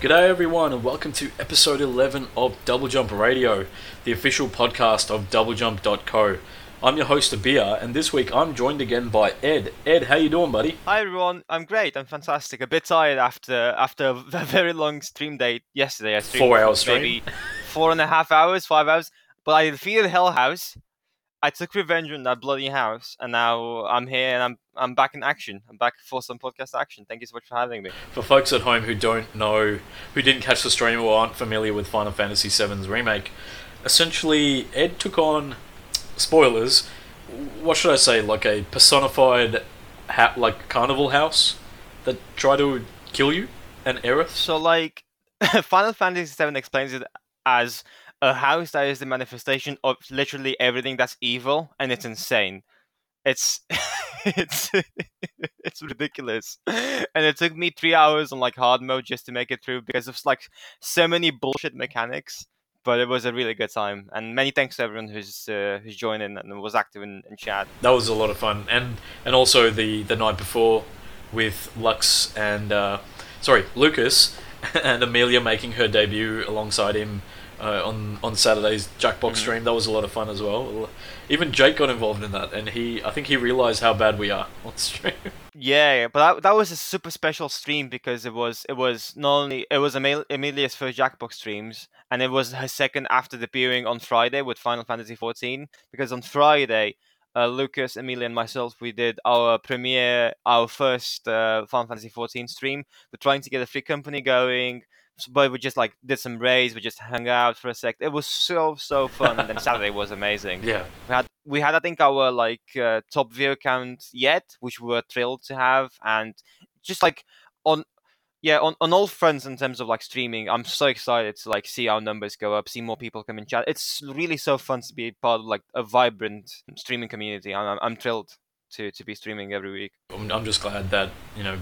G'day everyone and welcome to episode 11 of Double Jump Radio, the official podcast of doublejump.co. I'm your host Abia and this week I'm joined again by Ed. Ed, how you doing buddy? Hi everyone, I'm great. I'm fantastic. A bit tired after after a very long stream day yesterday. I streamed Four for hours stream. maybe four and a half hours, five hours. But I defeated Hell House. I took revenge on that bloody house, and now I'm here and I'm I'm back in action. I'm back for some podcast action. Thank you so much for having me. For folks at home who don't know, who didn't catch the stream or aren't familiar with Final Fantasy VII's remake, essentially Ed took on spoilers. What should I say? Like a personified, ha- like carnival house that tried to kill you and Aerith. So like, Final Fantasy VII explains it as a house that is the manifestation of literally everything that's evil, and it's insane. It's it's it's ridiculous, and it took me three hours on like hard mode just to make it through because of like so many bullshit mechanics. But it was a really good time, and many thanks to everyone who's uh, who's joined in and was active in, in chat. That was a lot of fun, and and also the the night before with Lux and uh, sorry Lucas and Amelia making her debut alongside him uh, on on Saturday's Jackbox stream. That was a lot of fun as well. Even Jake got involved in that, and he I think he realized how bad we are on stream. Yeah, but that, that was a super special stream because it was it was not only it was Emil- Emilia's first Jackbox streams, and it was her second after debuting on Friday with Final Fantasy XIV. Because on Friday, uh, Lucas, Emilia, and myself we did our premiere, our first uh, Final Fantasy XIV stream. We're trying to get a free company going, but we just like did some raids. We just hung out for a sec. It was so so fun. and then Saturday was amazing. yeah, We had we had I think our like uh, top view count yet, which we were thrilled to have, and just like on yeah on, on all fronts in terms of like streaming, I'm so excited to like see our numbers go up, see more people come in chat. It's really so fun to be part of like a vibrant streaming community. I'm I'm, I'm thrilled to to be streaming every week. I'm, I'm just glad that you know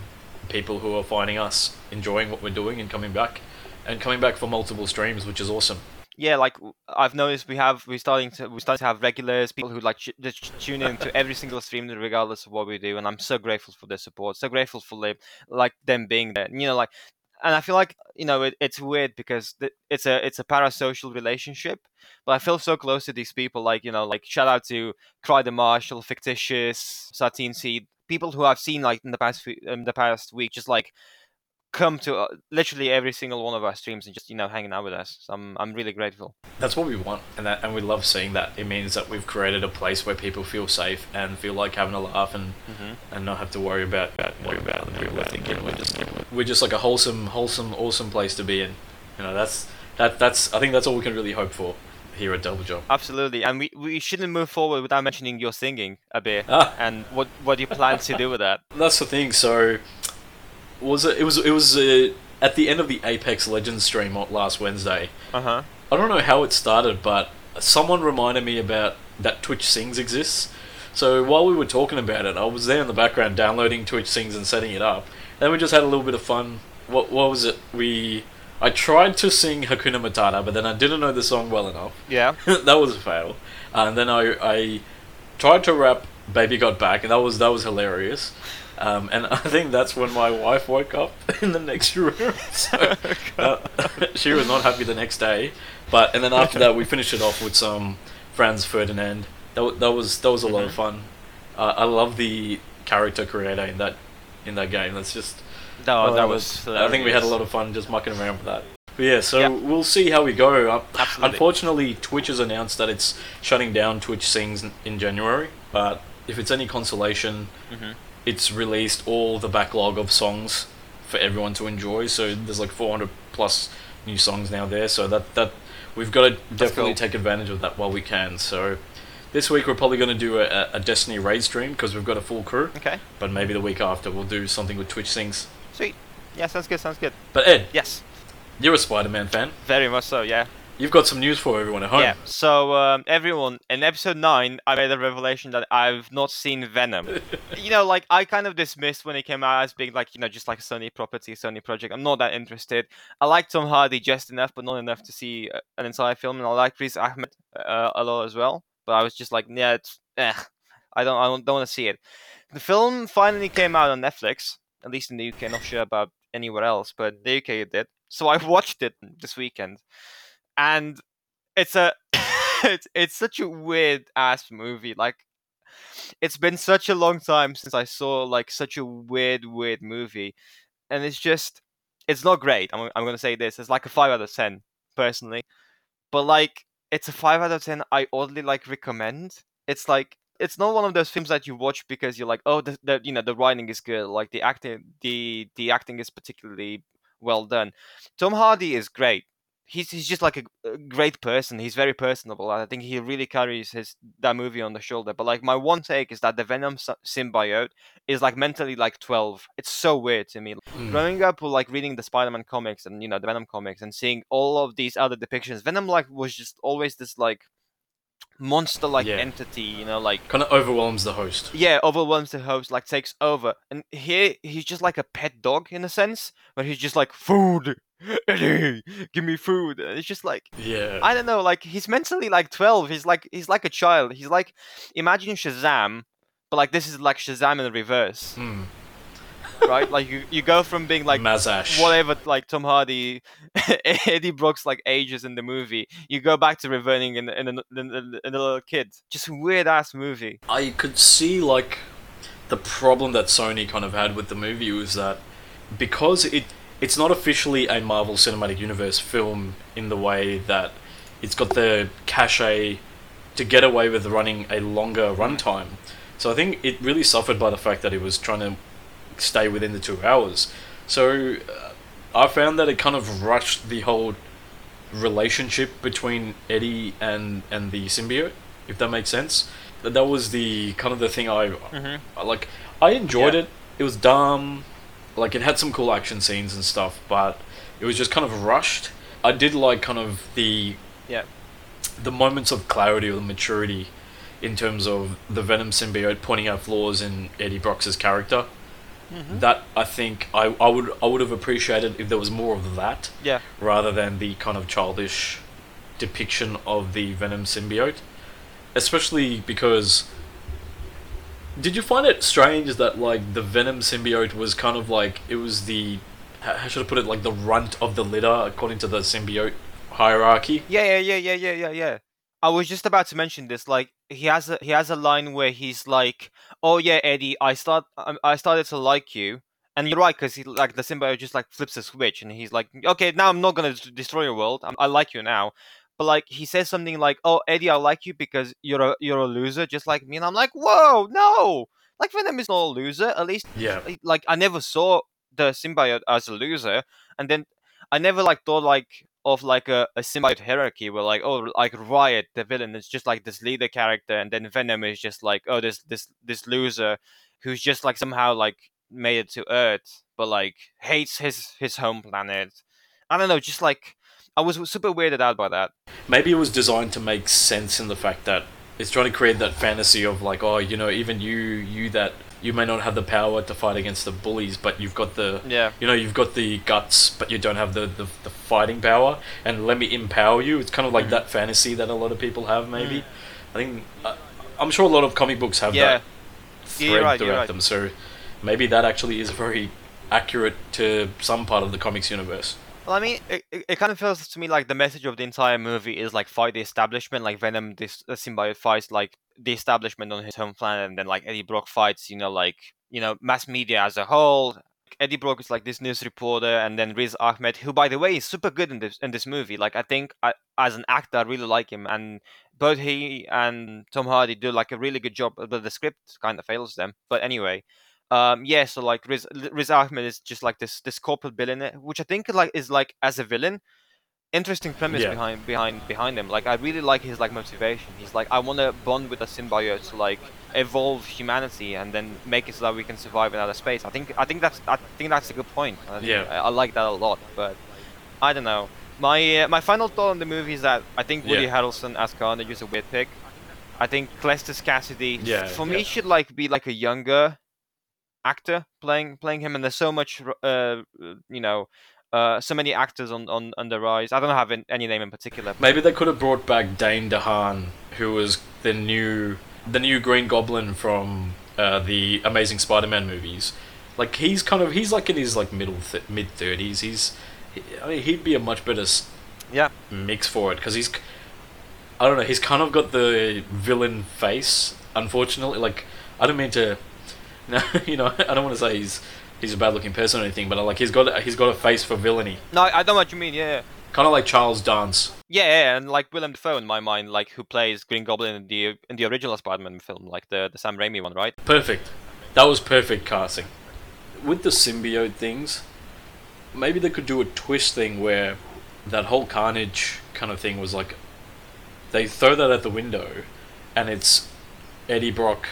people who are finding us enjoying what we're doing and coming back, and coming back for multiple streams, which is awesome. Yeah, like I've noticed we have we're starting to we starting to have regulars people who like just tune in to every single stream regardless of what we do, and I'm so grateful for their support, so grateful for them, like them being there. You know, like, and I feel like you know it, it's weird because it's a it's a parasocial relationship, but I feel so close to these people. Like you know, like shout out to Cry the Marshall, Fictitious, Satine Seed, people who I've seen like in the past few, um, the past week, just like come to uh, literally every single one of our streams and just you know hanging out with us. So I'm I'm really grateful. That's what we want, and that, and we love seeing that. It means that we've created a place where people feel safe and feel like having a laugh and and not have to worry about about what about other people are thinking. We're just we're just like a wholesome, wholesome, awesome place to be in. You know, that's that that's I think that's all we can really hope for here at Double Jump. Absolutely, and we, we shouldn't move forward without mentioning your singing a bit Ah. and what what do you plan to do with that. That's the thing. So was it? It was it was uh, at the end of the Apex Legends stream last Wednesday. Uh huh. I don't know how it started, but someone reminded me about that Twitch Sings exists. So while we were talking about it, I was there in the background downloading Twitch Sings and setting it up. Then we just had a little bit of fun. What what was it? We I tried to sing Hakuna Matata, but then I didn't know the song well enough. Yeah. that was a fail. And then I I tried to rap "Baby Got Back," and that was that was hilarious. Um, and I think that's when my wife woke up in the next room. So uh, she was not happy the next day. But and then after that, we finished it off with some Franz Ferdinand. That, wa- that was that was a lot of fun. Uh, I love the character creator in that in that game. That's just No, that that was. I think we had a lot of fun just mucking around with that. But yeah, so Yeah. we'll see how we go. Uh, Absolutely. Unfortunately, Twitch has announced that it's shutting down Twitch Sings in- January. But if it's any consolation, Mhm. it's released all the backlog of songs for everyone to enjoy. So there's like 400 plus new songs now there. So that that we've got to definitely cool. take advantage of that while we can. So this week we're probably going to do a, a Destiny raid stream because we've got a full crew. Okay. But maybe the week after we'll do something with Twitch Sings. Sweet. Yeah, sounds good. Sounds good. But Ed, Yes. you're a Spider-Man fan. Very much so. Yeah. you've got some news for everyone at home. Yeah. So um, everyone, in episode nine, I made a revelation that I've not seen Venom. you know, like I kind of dismissed when it came out as being like you know just like a Sony property, Sony project. I'm not that interested. I like Tom Hardy just enough, but not enough to see uh, an entire film, and I like Riz Ahmed uh, a lot as well. But I was just like, yeah, it's eh. I don't, I don't, don't want to see it. The film finally came out on Netflix, at least in the UK. Not sure about anywhere else, but the UK it did. So I watched it this weekend, and it's a, it's it's such a weird ass movie. Like, it's been such a long time since I saw like such a weird, weird movie, and it's just, it's not great. I'm, I'm gonna say this. It's like a five out of ten personally, but like it's a five out of ten. I oddly like recommend. It's like it's not one of those films that you watch because you're like, oh, the, the you know the writing is good, like the acting, the the acting is particularly well done. Tom Hardy is great. He's he's just like a, a great person. He's very personable. I think he really carries his that movie on the shoulder. But like my one take is that the Venom symbiote is like mentally like twelve. It's so weird to me. Mm. Growing up, with, like reading the Spider-Man comics and you know the Venom comics and seeing all of these other depictions, Venom like was just always this like monster like Yeah. entity, you know, like Kind of overwhelms the host. yeah, overwhelms the host, like takes over. And here he's just like a pet dog in a sense, where he's just like food, Eddie, give me food. And it's just like Yeah. I don't know, like he's mentally like twelve. He's like he's like a child. He's like imagine Shazam, but like this is like Shazam in the reverse, Hmm. Right? like you you go from being like Mazash. whatever like Tom Hardy, Eddie Brock's like ages in the movie. You go back to reverting in in, in, in, in a little kid. Just weird ass movie. I could see like the problem that Sony kind of had with the movie was that because it it's not officially a Marvel Cinematic Universe film in the way that it's got the cachet to get away with running a longer runtime. So I think it really suffered by the fact that it was trying to stay within the two hours. So uh, I found that it kind of rushed the whole relationship between Eddie and and the symbiote, if that makes sense. That that was the kind of the thing I, Mhm. I like. I enjoyed Yeah. it. It was dumb, like it had some cool action scenes and stuff, but it was just kind of rushed. I did like kind of the Yeah. the moments of clarity or the maturity in terms of the Venom symbiote pointing out flaws in Eddie Brock's character. Mm-hmm. That I think I, I would I would have appreciated if there was more of that Yeah. rather than the kind of childish depiction of the Venom symbiote. Especially because did you find it strange that like the Venom symbiote was kind of like it was the how should I put it like the runt of the litter according to the symbiote hierarchy? Yeah, yeah, yeah, yeah, yeah, yeah, yeah. I was just about to mention this. Like, he has a he has a line where he's like, "Oh yeah, Eddie, I start I, I started to like you." And you're right, because he like the symbiote just like flips a switch, and he's like, "Okay, now I'm not gonna destroy your world. I'm, I like you now." But like he says something like, "Oh, Eddie, I like you because you're a you're a loser, just like me." And I'm like, "Whoa, no! Like Venom is not a loser. At least Yeah. like I never saw the symbiote as a loser, and then I never like thought like of like a, a symbiote hierarchy where like oh like Riot the villain is just like this leader character, and then Venom is just like oh this this this loser who's just like somehow like made it to Earth, but like hates his his home planet. I don't know, just like I was super weirded out by that. Maybe it was designed to make sense in the fact that it's trying to create that fantasy of like, oh, you know, even you, you that you may not have the power to fight against the bullies, but you've got the, Yeah. you know, you've got the guts, but you don't have the, the, the fighting power, and let me empower you. It's kind of like Mhm. that fantasy that a lot of people have. Maybe, I think, uh, I'm sure a lot of comic books have Yeah. that Yeah, thread you're right, you're throughout right. them. So maybe that actually is very accurate to some part of the comics universe. Well, I mean, it, it, it kind of feels to me like the message of the entire movie is like fight the establishment, like Venom, this the symbiote fights like the establishment on his home planet, and then like Eddie Brock fights, you know, like you know, mass media as a whole. Eddie Brock is like this news reporter, and then Riz Ahmed, who by the way is super good in this in this movie. Like I think I, as an actor, I really like him, and both he and Tom Hardy do like a really good job. But the script kind of fails them. But anyway, um yeah so like Riz, Riz Ahmed is just like this this corporate billionaire which I think like is like as a villain interesting premise Yeah. behind behind behind him like I really like his like motivation he's like I want to bond with a symbiote to like evolve humanity and then make it so that we can survive in outer space I think I think that's I think that's a good point I, Yeah. I, I like that a lot but I don't know My uh, my final thought on the movie is that I think Woody Yeah. Harrelson as Carnage is a weird pick. I think Cletus Cassidy, Yeah, for yeah. me, should like be like a younger actor playing playing him, and there's so much, uh, you know, uh, so many actors on, on, on the rise. I don't have an- any name in particular. Maybe they could have brought back Dane DeHaan, who was the new the new Green Goblin from uh, the Amazing Spider-Man movies. Like he's kind of he's like in his like middle th- mid thirties. He's he, I mean he'd be a much better Yeah, mix for it because he's I don't know he's kind of got the villain face. Unfortunately, like I don't mean to, no, you know I don't want to say he's he's a bad looking person or anything, but like he's got he's got a face for villainy, no, I know what you mean. Yeah, yeah. kind of like Charles Dance. Yeah, yeah, and like Willem Dafoe in my mind, like who plays Green Goblin in the in the original Spider-Man film, like the the Sam Raimi one, right? Perfect. That was perfect casting. With the symbiote things, maybe they could do a twist thing where that whole carnage kind of thing was like they throw that at the window and it's Eddie Brock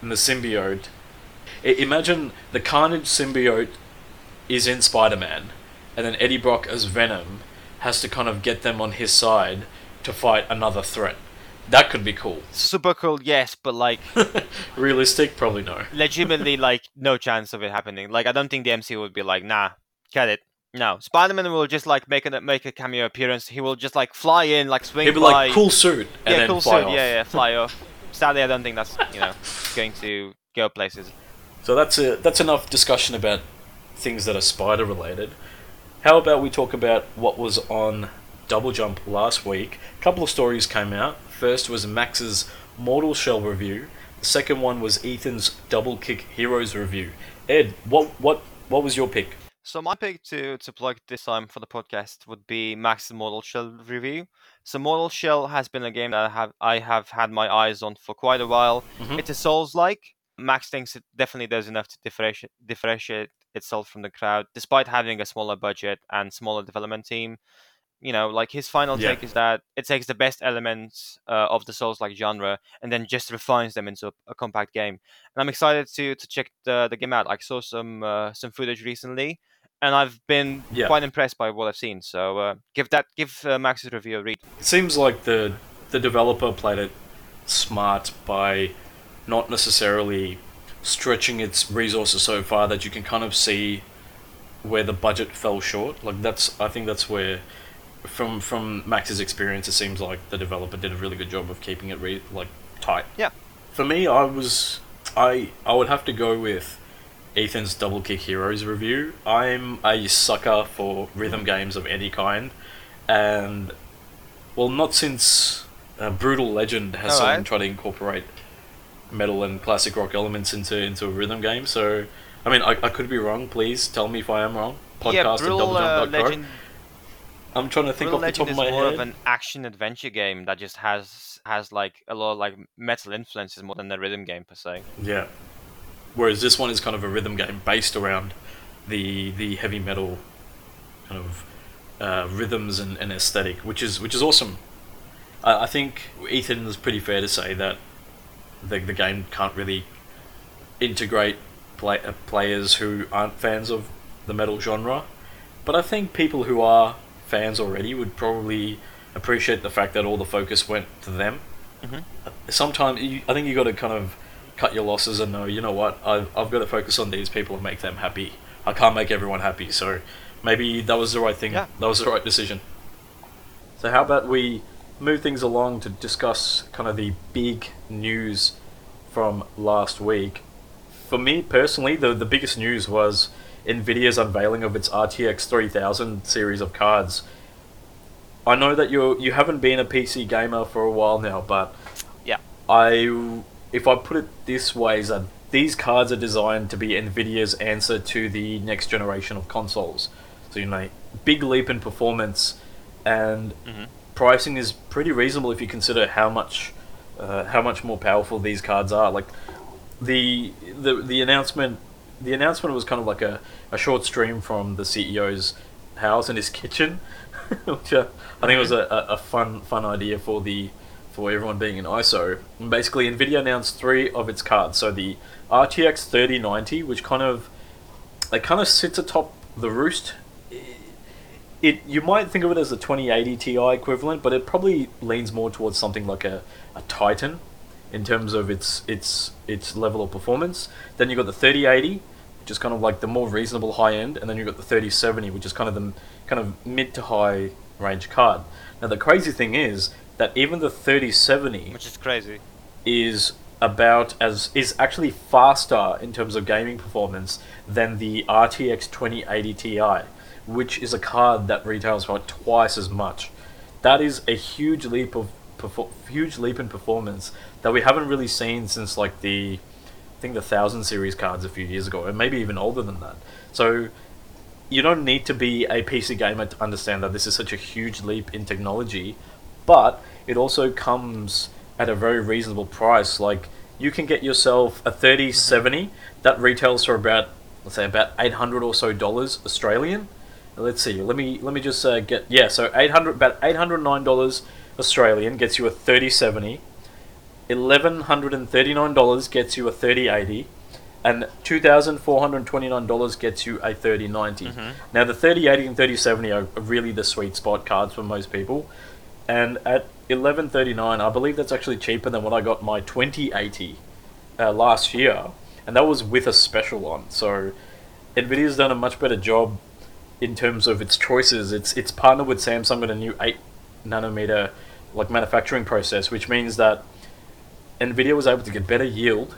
and the symbiote. Imagine the carnage symbiote is in Spider Man and then Eddie Brock as Venom has to kind of get them on his side to fight another threat. That could be cool. Super cool, yes, but like Realistic? Probably no. legitimately, like no chance of it happening. Like I don't think the MCU would be like, nah, get it. No, Spider-Man will just like make a make a cameo appearance. He will just like fly in, like swing He'd be by. like, cool suit, and yeah, then cool fly suit. off. Yeah, yeah, fly off. Sadly, I don't think that's you know going to go places. So that's a, that's enough discussion about things that are spider related. How about we talk about what was on Double Jump last week? A couple of stories came out. First was Max's Mortal Shell review. The second one was Ethan's Double Kick Heroes review. Ed, what what what was your pick? So my pick to to plug this time for the podcast would be Max's Mortal Shell review. So Mortal Shell has been a game that I have I have had my eyes on for quite a while. Mhm. It's a Souls like. Max thinks it definitely does enough to differentiate differentiate itself from the crowd, despite having a smaller budget and smaller development team. You know, like his final Yeah. take is that it takes the best elements uh, of the Souls like genre and then just refines them into a, a compact game. And I'm excited to to check the the game out. I saw some uh, some footage recently, and I've been Yeah. quite impressed by what I've seen. So uh, give that give uh, Max's review a read. It seems like the the developer played it smart by not necessarily stretching its resources so far that you can kind of see where the budget fell short. Like that's I think that's where from from Max's experience it seems like the developer did a really good job of keeping it re- like tight. Yeah. For me I was I I would have to go with Ethan's Double Kick Heroes review. I'm a sucker for rhythm games of any kind and well, not since uh, Brutal Legend has Alright. someone tried to incorporate metal and classic rock elements into into a rhythm game. So, I mean, I, I could be wrong. Please tell me if I am wrong. Podcast yeah, at Brutal uh, Legend. I'm trying to think Brutal off the top Legend of is my more of an action adventure game that just has has like a lot of like metal influences more than a rhythm game per se. Yeah. Whereas this one is kind of a rhythm game based around the the heavy metal kind of uh, rhythms and, and aesthetic, which is which is awesome. I, I think Ethan is pretty fair to say that the the game can't really integrate play, uh, players who aren't fans of the metal genre, but I think people who are fans already would probably appreciate the fact that all the focus went to them. Mhm. Sometimes you, I think you got to kind of cut your losses and know, you know what, I've, I've got to focus on these people and make them happy. I can't make everyone happy, so maybe that was the right thing. Yeah. That was the right decision. So how about we move things along to discuss kind of the big news from last week. For me personally, the the biggest news was Nvidia's unveiling of its RTX 3000 series of cards. I know that you you haven't been a PC gamer for a while now, but Yeah. I if I put it this way, is that these cards are designed to be Nvidia's answer to the next generation of consoles. So you know, big leap in performance, and Mhm. Pricing is pretty reasonable if you consider how much uh, how much more powerful these cards are. Like the the the announcement the announcement was kind of like a, a short stream from the CEO's house in his kitchen, which uh, I think was a, a, fun fun idea for the for everyone being in ISO. And basically, Nvidia announced three of its cards. So the RTX 3090, which kind of it kind of sits atop the roost. It you might think of it as a 2080 Ti equivalent, but it probably leans more towards something like a, a Titan in terms of its its its level of performance. Then you've got the 3080, which is kind of like the more reasonable high end, and then you've got the 3070, which is kind of the kind of mid to high range card. Now the crazy thing is that even the 3070 which is crazy. is about as is actually faster in terms of gaming performance than the RTX 2080 Ti, which is a card that retails for twice as much. That is a huge leap of perfor- huge leap in performance that we haven't really seen since like the I think the thousand series cards a few years ago, and maybe even older than that. So you don't need to be a PC gamer to understand that this is such a huge leap in technology, but it also comes at a very reasonable price. Like you can get yourself a 3070 that retails for about let's say about 800 or so dollars Australian. Let's see. Let me let me just uh, get yeah. So 800 about 809 dollars Australian gets you a 3070. Eleven hundred and thirty nine dollars gets you a 3080 and two thousand four hundred twenty nine dollars gets you a thirty Now the thirty eighty and thirty seventy are really the sweet spot cards for most people, and at eleven thirty nine, I believe that's actually cheaper than what I got my twenty eighty uh, last year, and that was with a special on. So Nvidia's done a much better job in terms of its choices. It's it's partnered with Samsung with a new eight nanometer like manufacturing process, which means that Nvidia was able to get better yield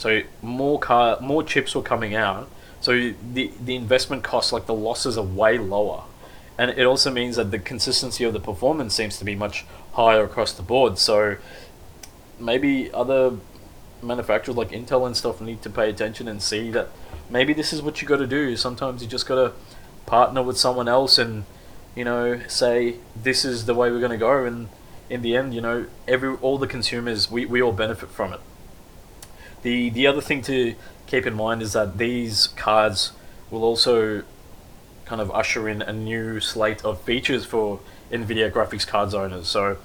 so more car, more chips were coming out. So the the investment costs, like the losses, are way lower, and it also means that the consistency of the performance seems to be much higher across the board. So maybe other manufacturers like Intel and stuff need to pay attention and see that maybe this is what you got to do. Sometimes you just got to partner with someone else and you know say this is the way we're going to go and in the end you know every all the consumers we, we all benefit from it the the other thing to keep in mind is that these cards will also kind of usher in a new slate of features for Nvidia graphics cards owners. So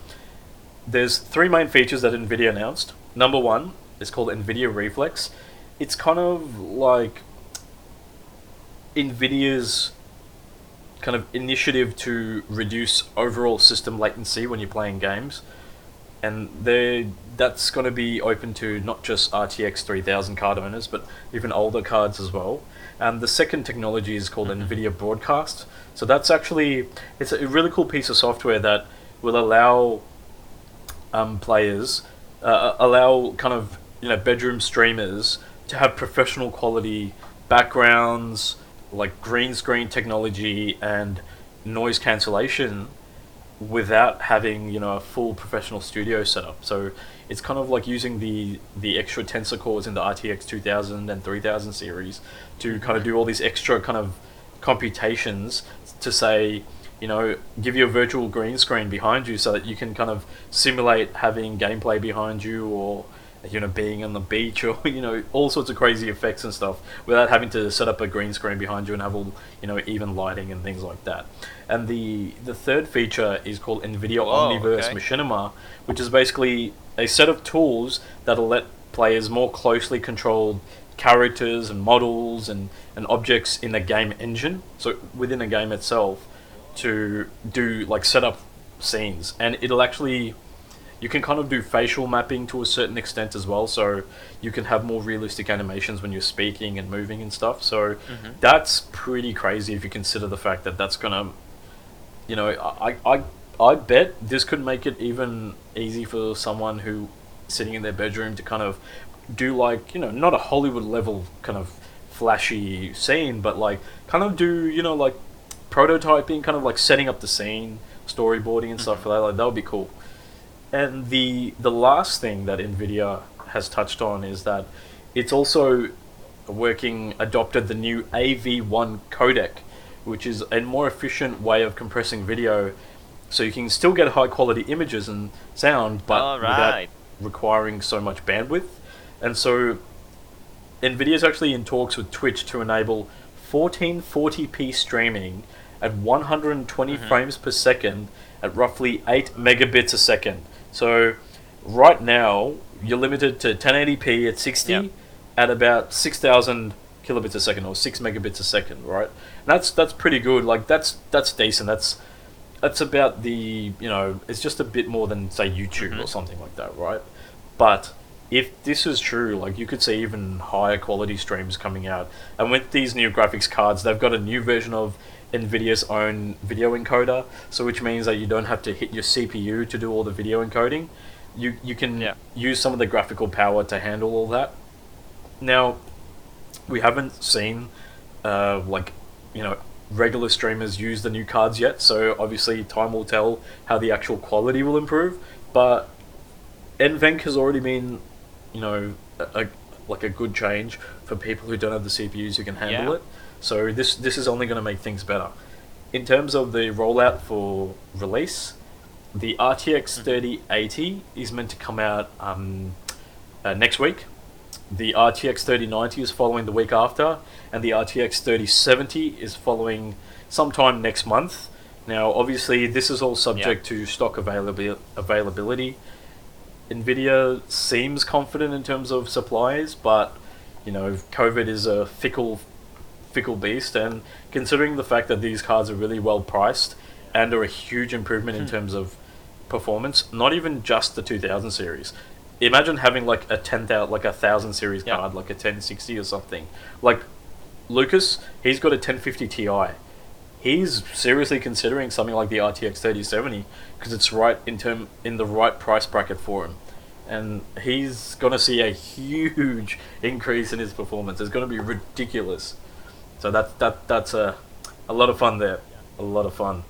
there's three main features that Nvidia announced. Number one is called Nvidia Reflex. It's kind of like Nvidia's kind of initiative to reduce overall system latency when you're playing games and they that's going to be open to not just RTX 3000 card owners, but even older cards as well. And the second technology is called Mm-hmm. NVIDIA Broadcast. So that's actually it's a really cool piece of software that will allow um, players uh, allow kind of you know bedroom streamers to have professional quality backgrounds like green screen technology and noise cancellation without having you know a full professional studio setup. So it's kind of like using the the extra tensor cores in the RTX 2000 and 3000 series to mm-hmm. kind of do all these extra kind of computations to say you know give you a virtual green screen behind you so that you can kind of simulate having gameplay behind you or you know being on the beach or you know all sorts of crazy effects and stuff without having to set up a green screen behind you and have all you know even lighting and things like that and the the third feature is called nvidia oh, Whoa, omniverse okay. machinima which is basically a set of tools that'll let players more closely control characters and models and, and objects in the game engine so within a game itself to do like set up scenes and it'll actually you can kind of do facial mapping to a certain extent as well so you can have more realistic animations when you're speaking and moving and stuff. So mm-hmm. that's pretty crazy if you consider the fact that that's gonna you know I, I i bet this could make it even easy for someone who sitting in their bedroom to kind of do like you know not a hollywood level kind of flashy scene but like kind of do you know like prototyping kind of like setting up the scene storyboarding and stuff mm-hmm. like that like that would be cool and the the last thing that Nvidia has touched on is that it's also working adopted the new AV1 codec, which is a more efficient way of compressing video, so you can still get high quality images and sound, but All without requiring so much bandwidth. And so Nvidia is actually in talks with Twitch to enable 1440p streaming at 120 mm-hmm. frames per second at roughly 8 megabits a second. So right now you're limited to 1080p at 60 Yep. at about 6000 kilobits a second or six megabits a second, right? And that's that's pretty good. Like that's that's decent. That's that's about the you know it's just a bit more than say YouTube Mhm. or something like that, right? But if this is true, like you could see even higher quality streams coming out, and with these new graphics cards, they've got a new version of Nvidia's own video encoder, so which means that you don't have to hit your CPU to do all the video encoding. You you can Yeah. use some of the graphical power to handle all that. Now, we haven't seen uh, like you know regular streamers use the new cards yet, so obviously time will tell how the actual quality will improve. But NVENC has already been, you know, a, a, like a good change for people who don't have the CPUs who can handle Yeah. it. So this this is only going to make things better. In terms of the rollout for release, the RTX 3080 is meant to come out um, uh, next week. The RTX 3090 is following the week after, and the RTX 3070 is following sometime next month. Now, obviously, this is all subject to stock availabi- availability. Nvidia seems confident in terms of supplies, but you know, COVID is a fickle, fickle beast, and considering the fact that these cards are really well priced and are a huge improvement in hmm. terms of performance, not even just the 2000 series. Imagine having like a 10,000, like a thousand series Yeah. card, like a 1060 or something. Like Lucas, he's got a 1050 Ti. He's seriously considering something like the RTX 3070 because it's right in term in the right price bracket for him, and he's gonna see a huge increase in his performance. It's gonna be ridiculous. So that that that's a a lot of fun there. A lot of fun.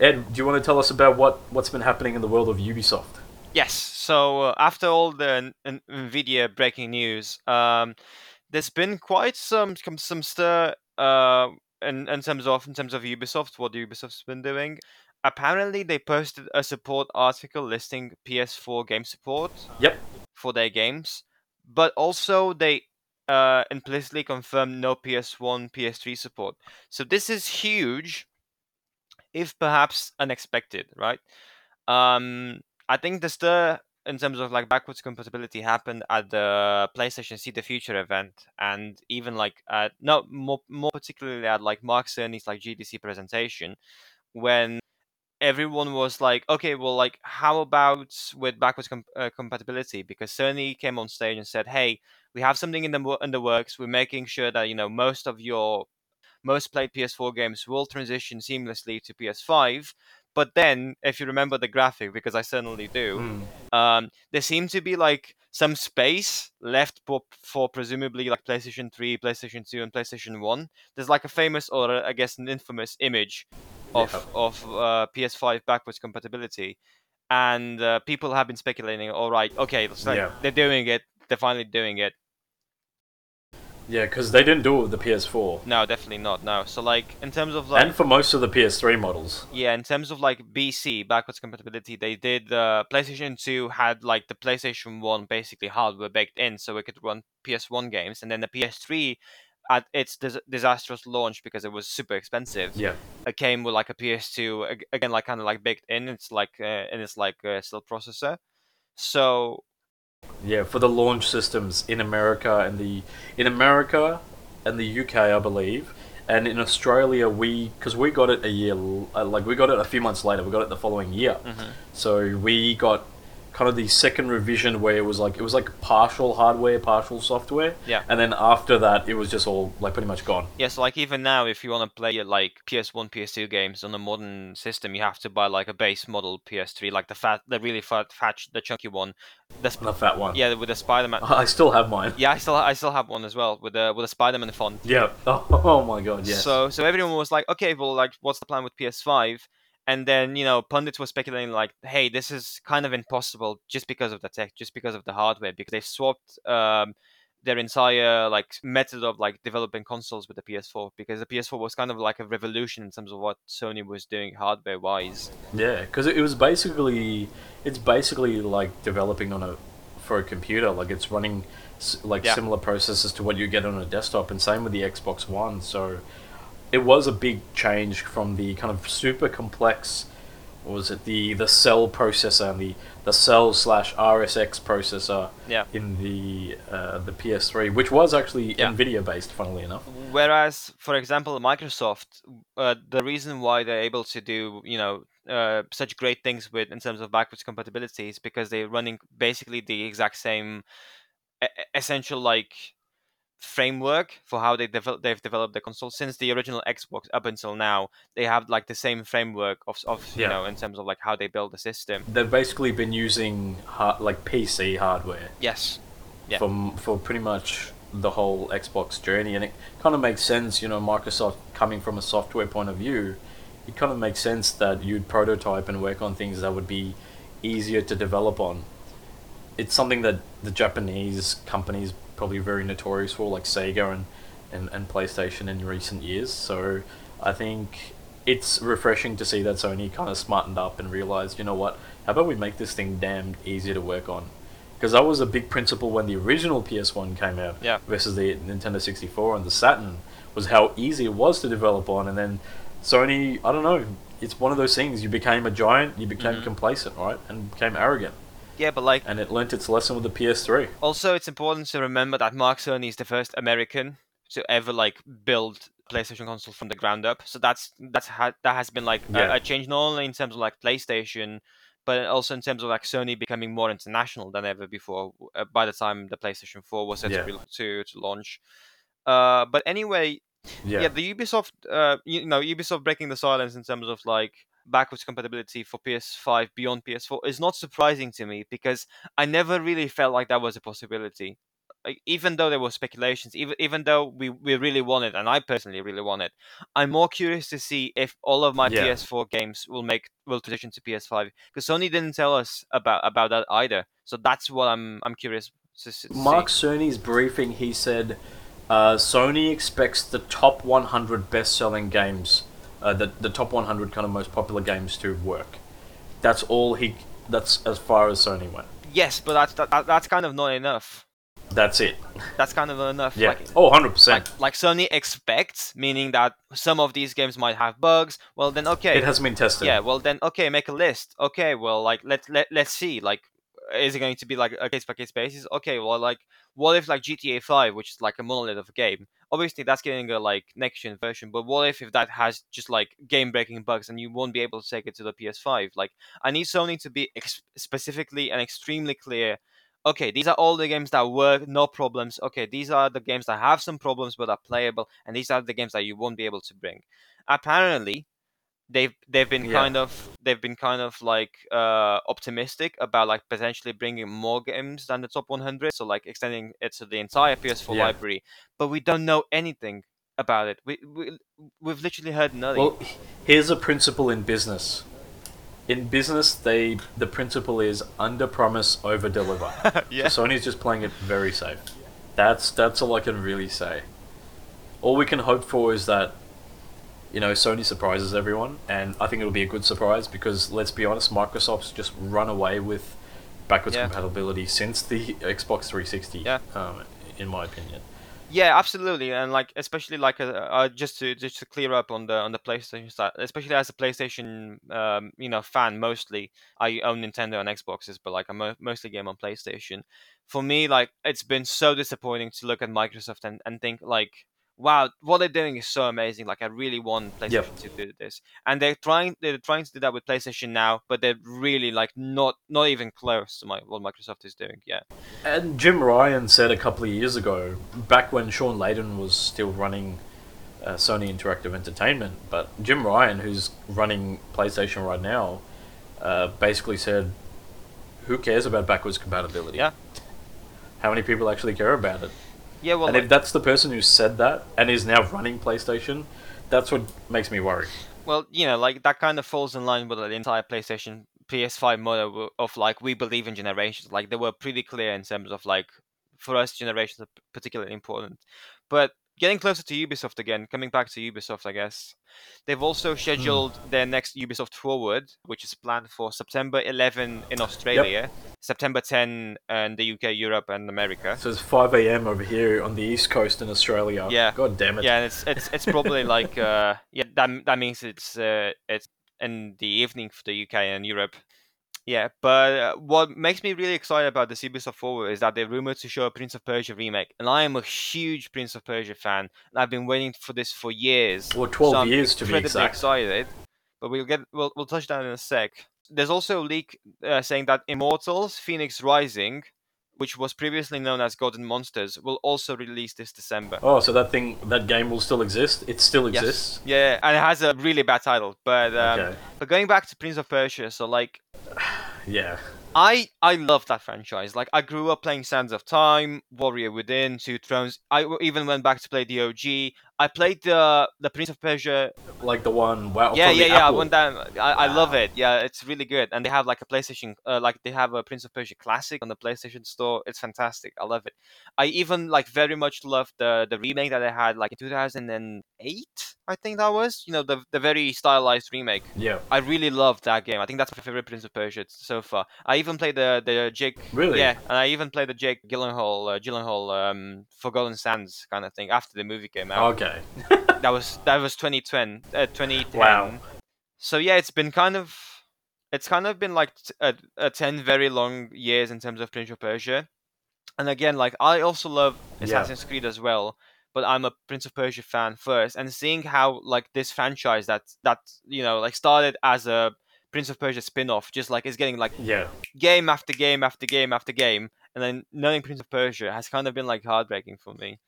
Ed, do you want to tell us about what what's been happening in the world of Ubisoft? Yes. So uh, after all the N- Nvidia breaking news, um, there's been quite some some, some stir uh, in, in terms of in terms of Ubisoft, what Ubisoft's been doing. Apparently, they posted a support article listing PS4 game support Yep. for their games, but also they uh, implicitly confirmed no PS1, PS3 support. So this is huge, if perhaps unexpected, right? Um, I think the stir in terms of like backwards compatibility happened at the PlayStation See the Future event, and even like at no more more particularly at like Mark Cerny's like GDC presentation, when everyone was like, okay, well, like how about with backwards uh, compatibility? Because Cerny came on stage and said, hey, we have something in the in the works. We're making sure that you know most of your most played PS4 games will transition seamlessly to PS5. But then, if you remember the graphic, because I certainly do, Mm. um, there seemed to be like some space left for, for presumably like PlayStation 3, PlayStation 2, and PlayStation 1. There's like a famous, or uh, I guess an infamous image of Yeah. of uh, PS5 backwards compatibility, and uh, people have been speculating. All right, okay, like Yeah. they're doing it. They're finally doing it. Yeah, because they didn't do it with the PS4, No, definitely not. No. So like in terms of like and for most of the PS3 models. Yeah, in terms of like BC backwards compatibility, they did uh, PlayStation 2 had like the PlayStation 1 basically hardware baked in so it could run PS1 games, and then the PS3 at its dis- disastrous launch because it was super expensive, Yeah. it came with like a PS2 again like kind of like baked in. It's like uh, and it's like a still processor. So Yeah, for the launch systems in America and the in America and the UK, I believe, and in Australia, we because we got it a year uh, like we got it a few months later. We got it the following year, so we got kind of the second revision where it was like it was like partial hardware, partial software. Yeah. and then after that, it was just all like pretty much gone. Yes, like even now, if you want to play like PS1, PS2 games on a modern system, you have to buy like a base model PS3, like the fat, the really fat, fat, the chunky one. The sp- The fat one. yeah, with the Spider-Man. I still have mine. Yeah, I still, I still have one as well with the with the Spider-Man font. Yeah. Oh, my god. Yes. So, so everyone was like, okay, well, like, what's the plan with PS5? And then you know, pundits were speculating like, hey, this is kind of impossible just because of the tech, just because of the hardware, because they've swapped um, their entire like method of like developing consoles with the PS4, because the PS4 was kind of like a revolution in terms of what Sony was doing hardware wise. Yeah, because it was basically it's basically like developing on a for a computer. Like it's running like Yeah. similar processes to what you get on a desktop, and same with the Xbox One. So it was a big change from the kind of super complex what was it the the cell processor and the the cell slash RSX processor Yeah. in the uh, the PS3, which was actually Yeah. Nvidia based, funnily enough. Whereas, for example, Microsoft, uh, the reason why they're able to do, you know, uh, such great things with in terms of backwards compatibility is because they're running basically the exact same essential like framework for how they develop they've developed the console since the original Xbox up until now. They have like the same framework of, of you Yeah. know in terms of like how they build the system. They've basically been using hard, like PC hardware Yes. Yeah. for for pretty much the whole Xbox journey, and it kind of makes sense. You know, Microsoft coming from a software point of view, it kind of makes sense that you'd prototype and work on things that would be easier to develop on. It's something that the Japanese companies probably very notorious for, like Sega and, and, and PlayStation in recent years. So I think it's refreshing to see that Sony kind of smartened up and realized, you know what, how about we make this thing damned easy to work on? Because that was a big principle when the original PS1 came out Yeah. versus the Nintendo 64 and the Saturn was how easy it was to develop on. And then Sony, I don't know, it's one of those things. You became a giant, you became Mhm. complacent, right? And became arrogant. Yeah, but like And it learnt its lesson with the PS3. Also, it's important to remember that Mark Cerny is the first American to ever like build PlayStation console from the ground up. So that's that's ha- that has been like Yeah. a, a change not only in terms of like PlayStation, but also in terms of like Sony becoming more international than ever before. Uh, by the time the PlayStation Four was set Yeah. to, be, to to launch. Uh, but anyway, Yeah. yeah. the Ubisoft, uh, you know, Ubisoft breaking the silence in terms of like backwards compatibility for PS5 beyond PS4 is not surprising to me because I never really felt like that was a possibility. Like, even though there were speculations, even even though we, we really want it, and I personally really want it, I'm more curious to see if all of my Yeah. PS4 games will make will transition to PS5 because Sony didn't tell us about about that either. So that's what I'm I'm curious to, to Mark see. Cerny's briefing, he said uh, Sony expects the top 100 best selling games, uh, the, the top 100 kind of most popular games to work. That's all he. That's as far as Sony went. Yes, but that's that, that- that's kind of not enough. That's it. That's kind of enough. Yeah. Like, oh, 100%. like like Sony expects, meaning that some of these games might have bugs. Well, then okay, it hasn't been tested. yeah. Well, then okay, make a list. Okay, well, like let let let's see. Like, is it going to be like a case by case basis? Okay, well, like what if like GTA Five, which is like a monolith of a game, obviously that's getting a like next gen version. But what if if that has just like game breaking bugs and you won't be able to take it to the PS5? Like, I need Sony to be ex- specifically and extremely clear okay, these are all the games that work, no problems. Okay, these are the games that have some problems but are playable, and these are the games that you won't be able to bring. Apparently, they've they've been Yeah. kind of they've been kind of like uh, optimistic about like potentially bringing more games than the top 100, so like extending it to the entire PS4 Yeah. library. But we don't know anything about it. We, we we've literally heard nothing. Well, here's a principle in business. In business, they the principle is under promise, over deliver. yeah. So Sony's just playing it very safe. That's that's all I can really say. All we can hope for is that you know Sony surprises everyone, and I think it'll be a good surprise because let's be honest, Microsoft's just run away with backwards Yeah. compatibility since the Xbox 360. Yeah. Um, in my opinion. Yeah, absolutely, and like especially like uh, uh, just to just to clear up on the on the PlayStation side, especially as a PlayStation um, you know fan mostly. I own Nintendo and Xboxes, but like I mo- mostly game on PlayStation. For me, like it's been so disappointing to look at Microsoft and, and think like, wow, what they're doing is so amazing. Like I really want PlayStation Yep. to do this, and they're trying they're trying to do that with PlayStation now, but they're really like not not even close to my, what Microsoft is doing. Yeah, And Jim Ryan said a couple of years ago, back when Shawn Layden was still running uh, Sony Interactive Entertainment, but Jim Ryan, who's running PlayStation right now, uh, basically said, "Who cares about backwards compatibility? Yeah. How many people actually care about it? Yeah. Well, and like- if that's the person who said that and is now running PlayStation, that's what makes me worry. Well, you know, like that kind of falls in line with the entire PlayStation PS5 model of like we believe in generations. Like they were pretty clear in terms of like for us generations are particularly important. But getting closer to Ubisoft again, coming back to Ubisoft, I guess they've also scheduled their next Ubisoft Forward, which is planned for September 11 in Australia, September 10 in the UK, Europe, and America. So it's 5 a.m. over here on the East Coast in Australia. Yeah. God damn it. Yeah, and it's it's it's probably like uh yeah that that means it's uh it's in the evening for the UK and Europe. Yeah, but uh, what makes me really excited about the Ubisoft Forward is that they're rumored to show a Prince of Persia remake, and I am a huge Prince of Persia fan, and I've been waiting for this for years. Or 12 so years to be exact. excited. But we'll get we'll we'll touch that in a sec. There's also a leak uh, saying that Immortals: Fenyx Rising, which was previously known as God and Monsters, will also release this December. Oh, so that thing, that game will still exist? It still Yes. exists? Yeah, and it has a really bad title. But um, okay. but going back to Prince of Persia, so like Yeah. I I love that franchise. Like I grew up playing Sands of Time, Warrior Within, Two Thrones. I even went back to play the OG. I played the the Prince of Persia. Like the one, wow. yeah, yeah, yeah. I went down. I, I love it. Yeah, it's really good. And they have like a PlayStation, uh, like they have a Prince of Persia Classic on the PlayStation Store. It's fantastic. I love it. I even like very much love the the remake that they had like in 2008. I think that was. You know, the the very stylized remake. Yeah. I really loved that game. I think that's my favorite Prince of Persia so far. I even played the the Jake. Really? Yeah, and I even played the Jake Gyllenhaal, uh, Gyllenhaal, um, Forgotten Sands kind of thing after the movie came out. Okay. That was that was 2020, uh, 2010. Wow. So yeah, it's been kind of, it's kind of been like t- a, a ten very long years in terms of Prince of Persia. And again, like I also love Yeah. Assassin's Creed as well, but I'm a Prince of Persia fan first. And seeing how like this franchise that that you know like started as a Prince of Persia spin-off, just like is getting like Yeah. game after game after game after game, and then knowing Prince of Persia has kind of been like heartbreaking for me.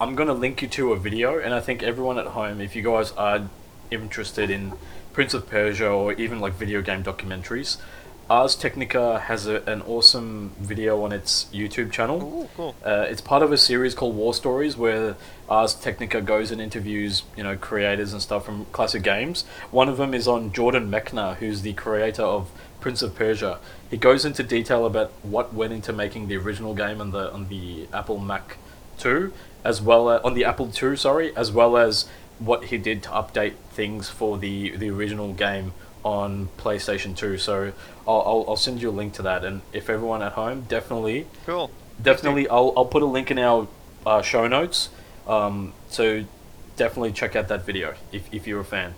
I'm gonna link you to a video, and I think everyone at home, if you guys are interested in Prince of Persia or even like video game documentaries, Ars Technica has a, an awesome video on its YouTube channel. Ooh, cool. Uh, it's part of a series called War Stories, where Ars Technica goes and interviews, you know, creators and stuff from classic games. One of them is on Jordan Mechner, who's the creator of Prince of Persia. He goes into detail about what went into making the original game on the on the Apple Mac Two, as well as, on the Apple Two, sorry, as well as what he did to update things for the the original game on PlayStation Two. So I'll, I'll, I'll send you a link to that, and if everyone at home definitely Cool. definitely I'll, I'll put a link in our uh, show notes um, so definitely check out that video if, if you're a fan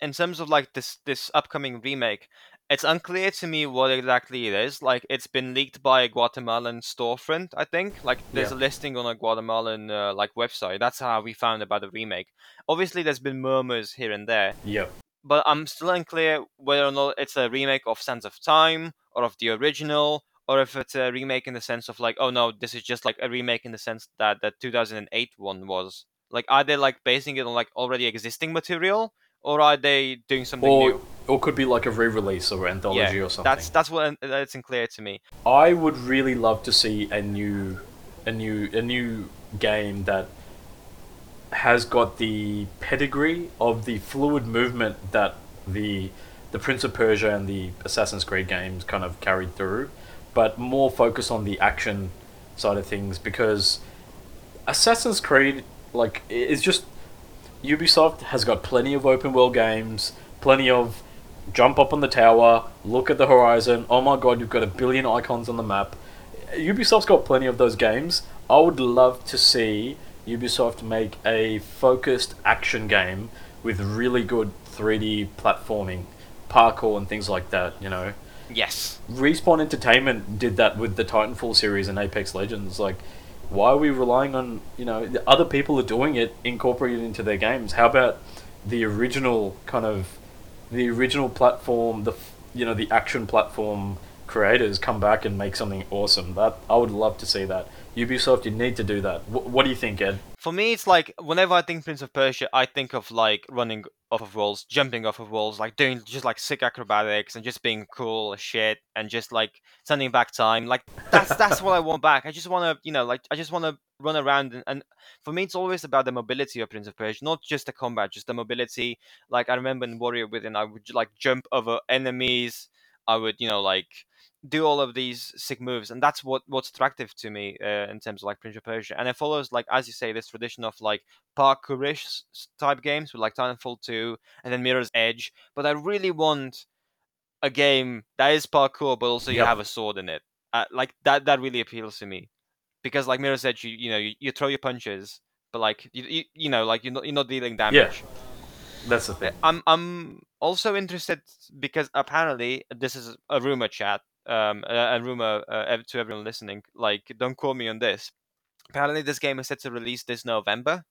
in terms of like this this upcoming remake, it's unclear to me what exactly it is. Like it's been leaked by a Guatemalan storefront, I think. Like there's Yeah. a listing on a Guatemalan uh, like website. That's how we found about the remake. Obviously, there's been murmurs here and there, yeah but I'm still unclear whether or not it's a remake of Sands of Time or of the original. Or if it's a remake in the sense of like, oh no, this is just like a remake in the sense that the 2008 one was. Like, are they like basing it on like already existing material, or are they doing something or new? or could be like a re-release or anthology yeah, or something that's that's what uh, that's unclear to me. I would really love to see a new a new a new game that has got the pedigree of the fluid movement that the the Prince of Persia and the Assassin's Creed games kind of carried through, but more focus on the action side of things because Assassin's Creed like is just Ubisoft has got plenty of open world games, plenty of jump up on the tower, look at the horizon. Oh my god, you've got a billion icons on the map. Ubisoft's got plenty of those games. I would love to see Ubisoft make a focused action game with really good 3D platforming, parkour, and things like that, you know. Yes. Respawn Entertainment did that with the Titanfall series and Apex Legends. Like, why are we relying on you know the other people are doing it, incorporated into their games? How about the original kind of the original platform, the you know the action platform creators come back and make something awesome? That I would love to see that. Ubisoft, you need to do that. Wh- what do you think, Ed? For me, it's like whenever I think Prince of Persia, I think of like running off of walls, jumping off of walls, like doing just like sick acrobatics and just being cool as shit and just like sending back time. Like that's that's what I want back. I just want to, you know, like I just want to run around and, and for me, it's always about the mobility of Prince of Persia, not just the combat, just the mobility. Like I remember in Warrior Within, I would like jump over enemies. I would, you know, like do all of these sick moves, and that's what what's attractive to me uh, in terms of like Prince of Persia. And it follows like as you say this tradition of like parkourish type games with like Titanfall two and then Mirror's Edge. But I really want a game that is parkour, but also you have a sword in it. Uh, like that that really appeals to me because like Mirror's Edge, you you know you, you throw your punches, but like you, you you know like you're not you're not dealing damage. Yeah. That's the thing. I'm I'm also interested because apparently this is a rumor chat, um, a, a rumor uh, to everyone listening. Like, don't quote me on this. Apparently, this game is set to release this November,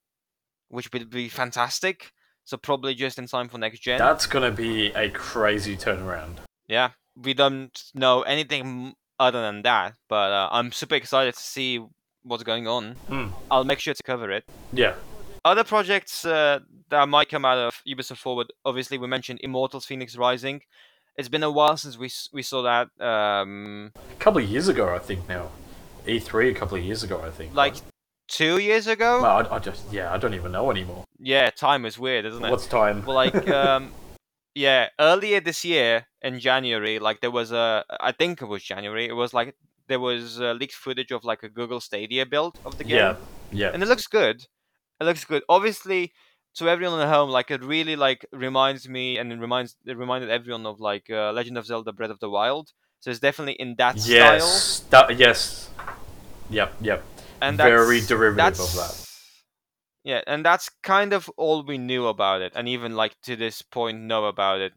which would be fantastic. So probably just in time for next gen. That's gonna be a crazy turnaround. Yeah, we don't know anything other than that, but uh, I'm super excited to see what's going on. Mm. I'll make sure to cover it. Yeah. Other projects uh, that might come out of Ubisoft Forward. Obviously, we mentioned Immortals: Fenyx Rising. It's been a while since we we saw that. Um, a couple of years ago, I think. Now, E3 a couple of years ago, I think. Like right? two years ago. Well, I, I, just yeah, I don't even know anymore. Yeah, time is weird, isn't it? What's time? Well, like um, yeah, earlier this year in January, like there was a, I think it was January. It was like there was uh, leaked footage of like a Google Stadia build of the game. Yeah, yeah. And it looks good. It looks good. Obviously, to everyone at home, like it really like reminds me and it reminds it reminded everyone of like uh, Legend of Zelda: Breath of the Wild. So it's definitely in that yes, style. That, yes. Yep. Yep. And very derivative of that. Yeah, and that's kind of all we knew about it, and even like to this point know about it.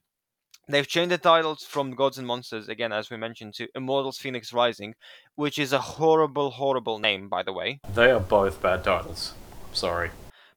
They've changed the titles from Gods and Monsters again, as we mentioned, to Immortals: Fenyx Rising, which is a horrible, horrible name, by the way. They are both bad titles. Sorry.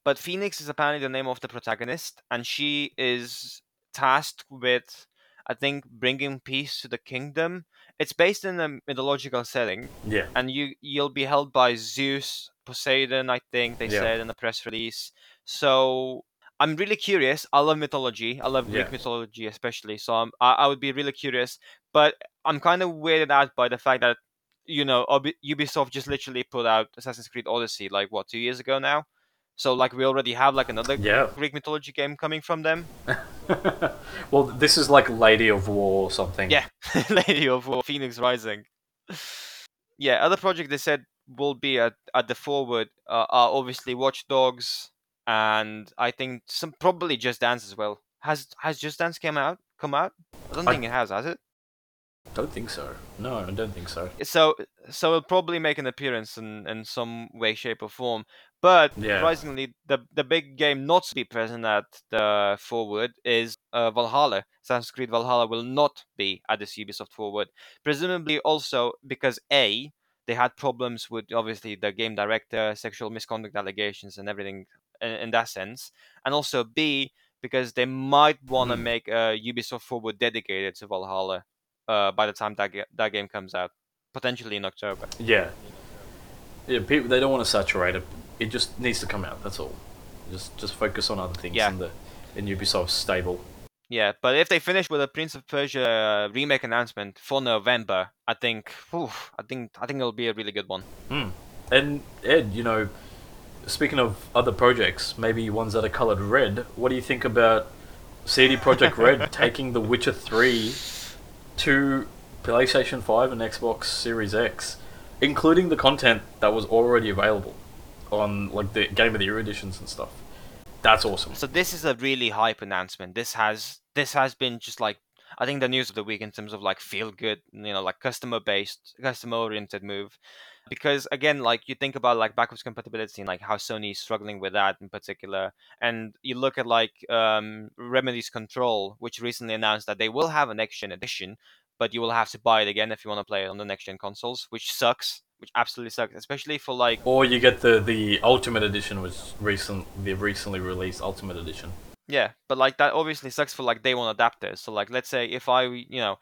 But Fenyx is apparently the name of the protagonist, and she is tasked with, I think, bringing peace to the kingdom. It's based in a mythological setting. Yeah. And you you'll be held by Zeus, Poseidon, I think they yeah. said in the press release. So I'm really curious. I love mythology. I love Greek yeah. mythology, especially. So I'm, I, I would be really curious. But I'm kind of weirded out by the fact that you know Ubisoft just literally put out Assassin's Creed Odyssey like what two years ago now. So like we already have like another yeah. Greek mythology game coming from them. well, this is like Lady of War or something. Yeah, Lady of War, Fenyx Rising. Yeah, other project they said will be at, at the forward uh, are obviously Watch Dogs and I think some probably Just Dance as well. Has has Just Dance come out? Come out? I don't I, think it has. Has it? Don't think so. No, I don't think so. So so it'll probably make an appearance in, in some way, shape, or form. But yeah. surprisingly, the the big game not to be present at the forward is uh, Valhalla. Assassin's Creed Valhalla will not be at this Ubisoft forward. Presumably also because a they had problems with obviously the game director, sexual misconduct allegations, and everything in, in that sense. And also B, because they might want to mm. make a Ubisoft Forward dedicated to Valhalla uh, by the time that ge- that game comes out, potentially in October. Yeah. Yeah, people they don't want to saturate it. It just needs to come out. That's all. Just just focus on other things yeah. in the in Ubisoft's stable. Yeah, but if they finish with a Prince of Persia remake announcement for November, I think, whew, I think, I think it'll be a really good one. Hmm. And Ed, you know, speaking of other projects, maybe ones that are colored red, what do you think about CD Projekt Red taking The Witcher 3 to PlayStation 5 and Xbox Series X, including the content that was already available on like the Game of the Year editions and stuff? That's awesome. So this is a really hype announcement. This has this has been just like I think the news of the week in terms of like feel good, you know, like customer based, customer oriented move. Because again, like you think about like backwards compatibility and like how Sony is struggling with that in particular, and you look at like um, Remedy's Control, which recently announced that they will have a next gen edition, but you will have to buy it again if you want to play it on the next gen consoles, which sucks which absolutely sucks, especially for like. Or you get the the Ultimate Edition, which recent the recently released Ultimate Edition. Yeah, but like that obviously sucks for like day one adapters. So like, let's say if I you know,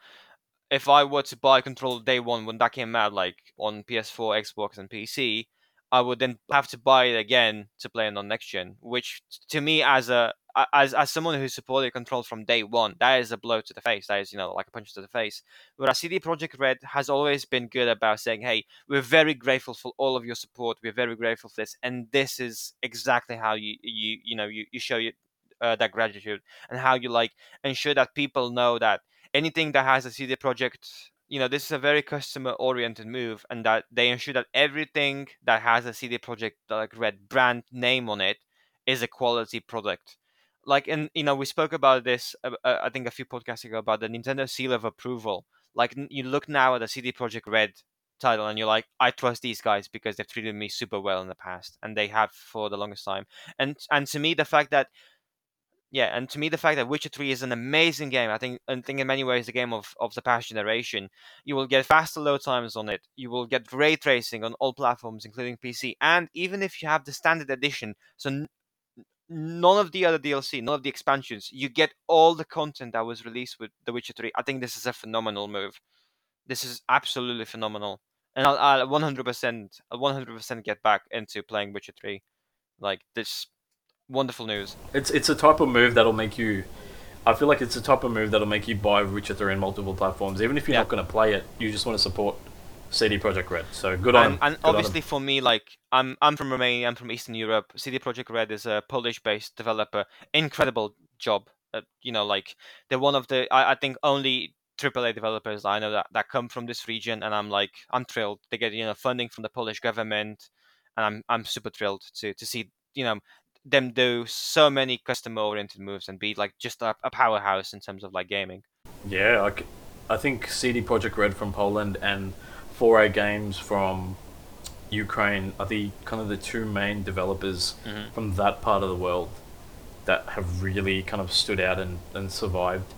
if I were to buy Control day one when that came out, like on PS4, Xbox, and PC, I would then have to buy it again to play it on next gen, which to me as a as as someone who supported Control from day one, that is a blow to the face. That is, you know, like a punch to the face. Whereas CD Projekt Red has always been good about saying, "Hey, we're very grateful for all of your support. We're very grateful for this, and this is exactly how you you you know you, you show you uh, that gratitude and how you like ensure that people know that anything that has a CD Projekt you know this is a very customer oriented move and that they ensure that everything that has a CD Projekt like red brand name on it is a quality product like and you know we spoke about this uh, uh, i think a few podcasts ago about the nintendo seal of approval like you look now at the cd projekt red title and you're like i trust these guys because they've treated me super well in the past and they have for the longest time and and to me the fact that yeah, and to me, the fact that Witcher 3 is an amazing game, I think, I think in many ways, the game of, of the past generation. You will get faster load times on it. You will get ray tracing on all platforms, including PC. And even if you have the standard edition, so none of the other DLC, none of the expansions, you get all the content that was released with The Witcher 3. I think this is a phenomenal move. This is absolutely phenomenal. And I'll, I'll 100%, I'll 100% get back into playing Witcher 3. Like, this wonderful news. It's it's a type of move that'll make you. I feel like it's a type of move that'll make you buy Witcher 3 on multiple platforms. Even if you're Yeah. not going to play it, you just want to support CD Projekt Red. So good on and, and good on obviously for me like i'm i'm from romania i'm from eastern europe cd projekt red is a polish based developer incredible job uh, you know like they're one of the i, I think only AAA developers I know that, that come from this region, and I'm like I'm thrilled. They get you know funding from the Polish government, and I'm I'm super thrilled to to see you know them do so many customer oriented moves and be like just a, a powerhouse in terms of like gaming. Yeah, I think CD Projekt Red from Poland and 4A Games from Ukraine are the kind of the two main developers Mhm. from that part of the world that have really kind of stood out and, and survived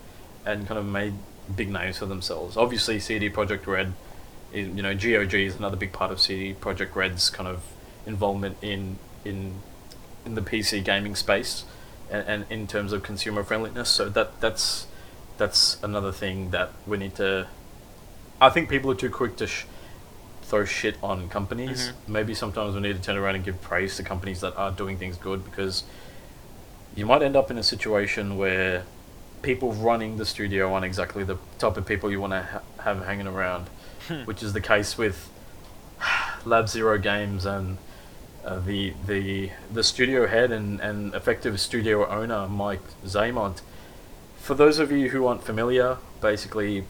and kind of made big names for themselves. Obviously, CD Projekt Red, is, you know, GOG is another big part of CD Projekt Red's kind of involvement in in in the PC gaming space and, and in terms of consumer friendliness. So that that's that's another thing that we need to. I think people are too quick to sh- throw shit on companies. Maybe sometimes we need to turn around and give praise to companies that are doing things good because you might end up in a situation where people running the studio aren't exactly the type of people you want to ha- have hanging around, which is the case with Lab Zero Games and uh, the the the studio head and, and effective studio owner Mike Zaimont. For those of you who aren't familiar, basically,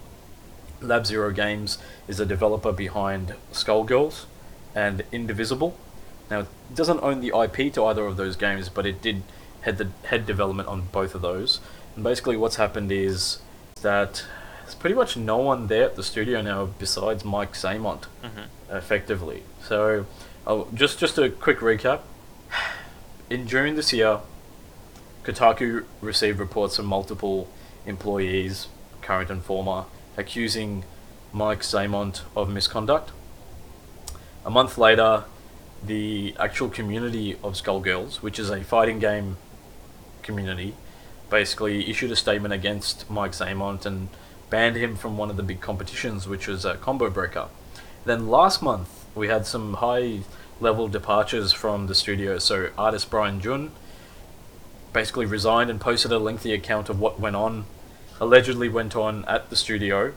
Lab Zero Games is a developer behind Skullgirls and Indivisible. Now, it doesn't own the IP to either of those games, but it did head the head development on both of those. And basically, what's happened is that there's pretty much no one there at the studio now besides Mike Zaimont, mm-hmm. effectively. So, oh, just just a quick recap. In June this year, Kotaku received reports from multiple employees, current and former, accusing Mike Zaimont of misconduct. A month later, the actual community of Skullgirls, which is a fighting game community, basically issued a statement against Mike Zaimont and banned him from one of the big competitions, which was a Combo Breaker. Then last month, we had some high level departures from the studio. So, artist Brian Jun basically resigned and posted a lengthy account of what went on, allegedly went on at the studio,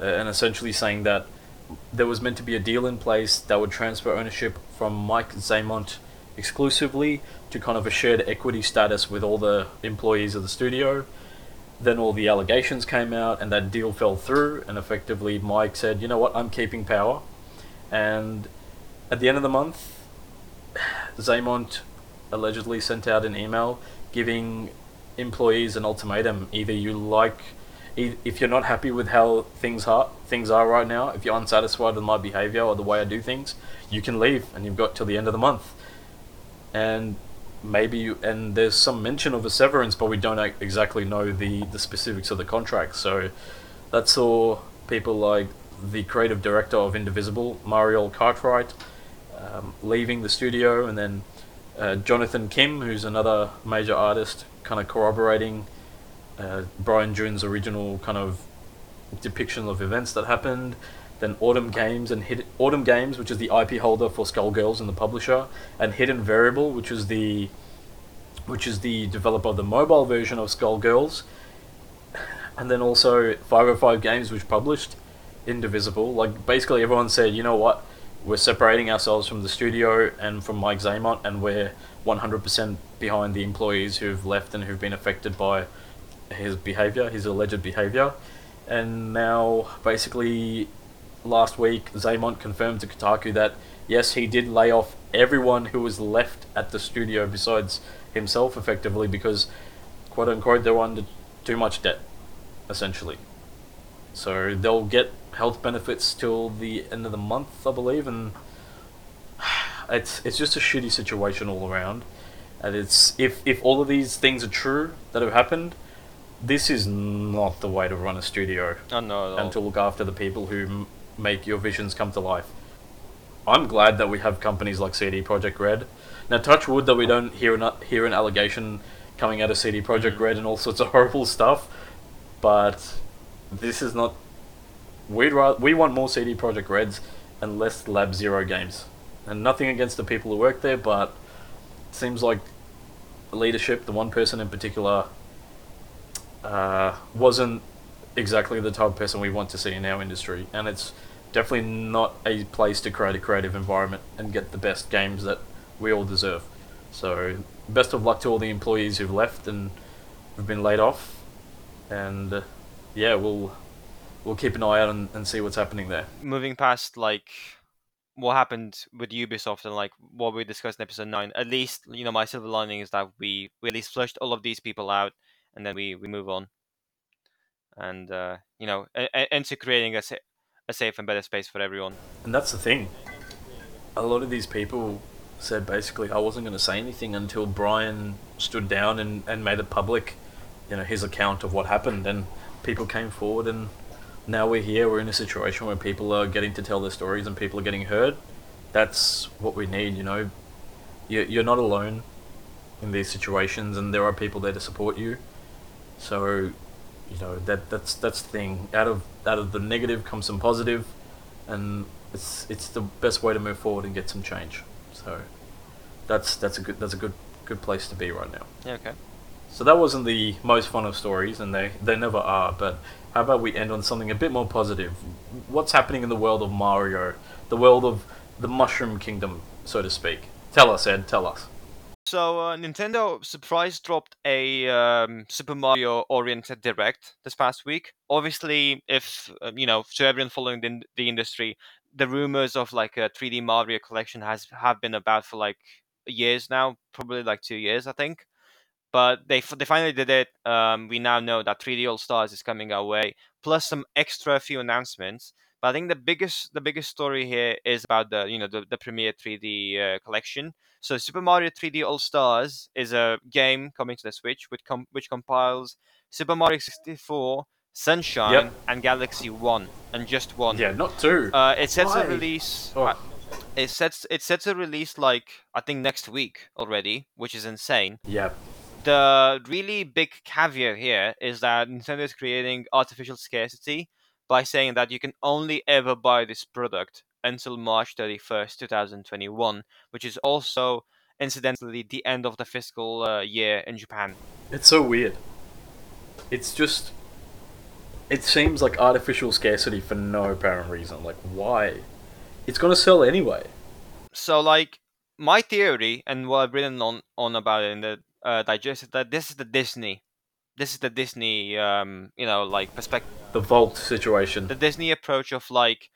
uh, and essentially saying that there was meant to be a deal in place that would transfer ownership from Mike Zaimont exclusively to kind of a shared equity status with all the employees of the studio. Then all the allegations came out, and that deal fell through. And effectively, Mike said, "You know what? I'm keeping power." And at the end of the month, Zaimont allegedly sent out an email giving employees an ultimatum: either you like, if you're not happy with how things are things are right now, if you're unsatisfied with my behavior or the way I do things, you can leave, and you've got till the end of the month. And maybe you, and there's some mention of a severance, but we don't exactly know the the specifics of the contract. So that saw people like the creative director of Indivisible, Mariel Cartwright, um, leaving the studio, and then uh, Jonathan Kim, who's another major artist, kind of corroborating uh, Brian Jun's original kind of depiction of events that happened. Then Autumn Games and Hid- Autumn Games, which is the IP holder for Skullgirls and the publisher, and Hidden Variable, which is the which is the developer of the mobile version of Skullgirls, and then also 505 Games, which published Indivisible. Like basically, everyone said, you know what, we're separating ourselves from the studio and from Mike Zaimont, and we're 100% behind the employees who've left and who've been affected by his behavior, his alleged behavior. And now, basically, last week, Zaimont confirmed to Kotaku that yes, he did lay off everyone who was left at the studio besides himself, effectively, because quote unquote they were under too much debt, essentially. So they'll get health benefits till the end of the month, I believe, and it's it's just a shitty situation all around. And it's if if all of these things are true that have happened, this is not the way to run a studio Oh no, and to look after the people who m- make your visions come to life. I'm glad that we have companies like CD Projekt Red. Now, touch wood that we don't hear an hear an allegation coming out of CD Projekt Mhm. Red and all sorts of horrible stuff, but this is not. We'd rather, we want more CD Projekt Reds and less Lab Zero games, and nothing against the people who work there, but it seems like the leadership, the one person in particular, uh, wasn't exactly the type of person we want to see in our industry, and it's definitely not a place to create a creative environment and get the best games that we all deserve. So, best of luck to all the employees who've left and have been laid off, and uh, yeah, we'll we'll keep an eye out and, and see what's happening there. moving past like what happened with Ubisoft and like what we discussed in episode nine, at least you know my silver lining is that we we at least flushed all of these people out, and then we we move on, and uh, you know a- into creating a sa- a safe and better space for everyone. And that's the thing. A lot of these people said basically I wasn't going to say anything until Brian stood down and, and made it public, you know, his account of what happened. And people came forward, and now we're here. We're in a situation where people are getting to tell their stories and people are getting heard. That's what we need, you know. You- You're not alone in these situations, and there are people there to support you. So, you know that that's that's the thing. Out of out of the negative comes some positive, and it's it's the best way to move forward and get some change. So, that's that's a good that's a good good place to be right now. Yeah, okay. So that wasn't the most fun of stories, and they they never are. But how about we end on something a bit more positive? What's happening in the world of Mario, the world of the Mushroom Kingdom, so to speak? Tell us, Ed. Tell us. So uh, Nintendo surprise dropped a um, Super Mario oriented direct this past week. Obviously, if uh, you know, to everyone following the, the industry, the rumors of like a 3D Mario collection has have been about for like years now, probably like two years, I think. But they they finally did it. Um, we now know that 3D All Stars is coming our way, plus some extra few announcements. But I think the biggest the biggest story here is about the you know the, the premiere 3D uh, collection. So Super Mario 3D All Stars is a game coming to the Switch, which com- which compiles Super Mario 64, Sunshine, Yep. and Galaxy One, and just one. Yeah, not two. Uh, it sets Why? a release. Oh. uh, It sets it sets a release like I think next week already, which is insane. yeah, The really big caveat here is that Nintendo is creating artificial scarcity by saying that you can only ever buy this product until March 31st, 2021, which is also incidentally the end of the fiscal uh, year in Japan. it's so weird. It's just. It seems like artificial scarcity for no apparent reason. Like, why? It's gonna sell anyway. So, like, my theory and what I've written on, on about it in the uh, digested that this is the Disney. This is the Disney, um, you know, like perspective. The Vault situation. the Disney approach of like,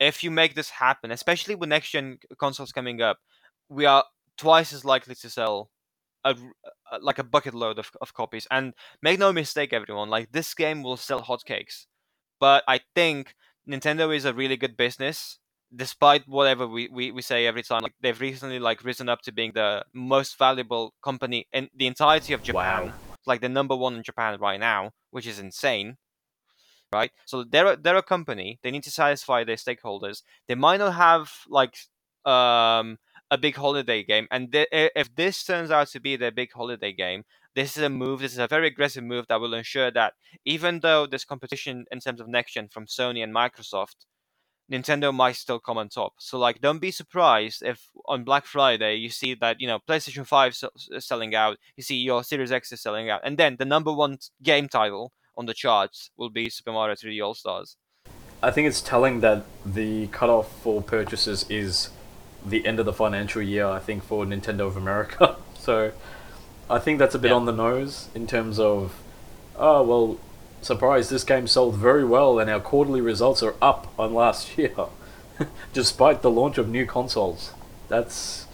if you make this happen, especially with next gen consoles coming up, we are twice as likely to sell a, a- like a bucket load of, of copies. And make no mistake, everyone, like this game will sell hotcakes. But I think Nintendo is a really good business, despite whatever we, we, we say every time. Like they've recently like risen up to being the most valuable company in the entirety of Japan. Wow. Like the number one in Japan right now, which is insane right? So they're a, they're a company. They need to satisfy their stakeholders. They might not have like um, a big holiday game, and they, if this turns out to be their big holiday game, this is a move. This is a very aggressive move that will ensure that even though there's competition in terms of next gen from Sony and Microsoft. Nintendo might still come on top. So like, don't be surprised if on Black Friday you see that you know PlayStation Five s- uh, selling out, you see your Series X is selling out, and then the number one game title on the charts will be Super Mario 3D All Stars. I think it's telling that the cutoff for purchases is the end of the financial year, I think, for Nintendo of America. so I think that's a bit Yeah. on the nose in terms of, oh, well, surprise, this game sold very well and our quarterly results are up on last year, despite the launch of new consoles. That's,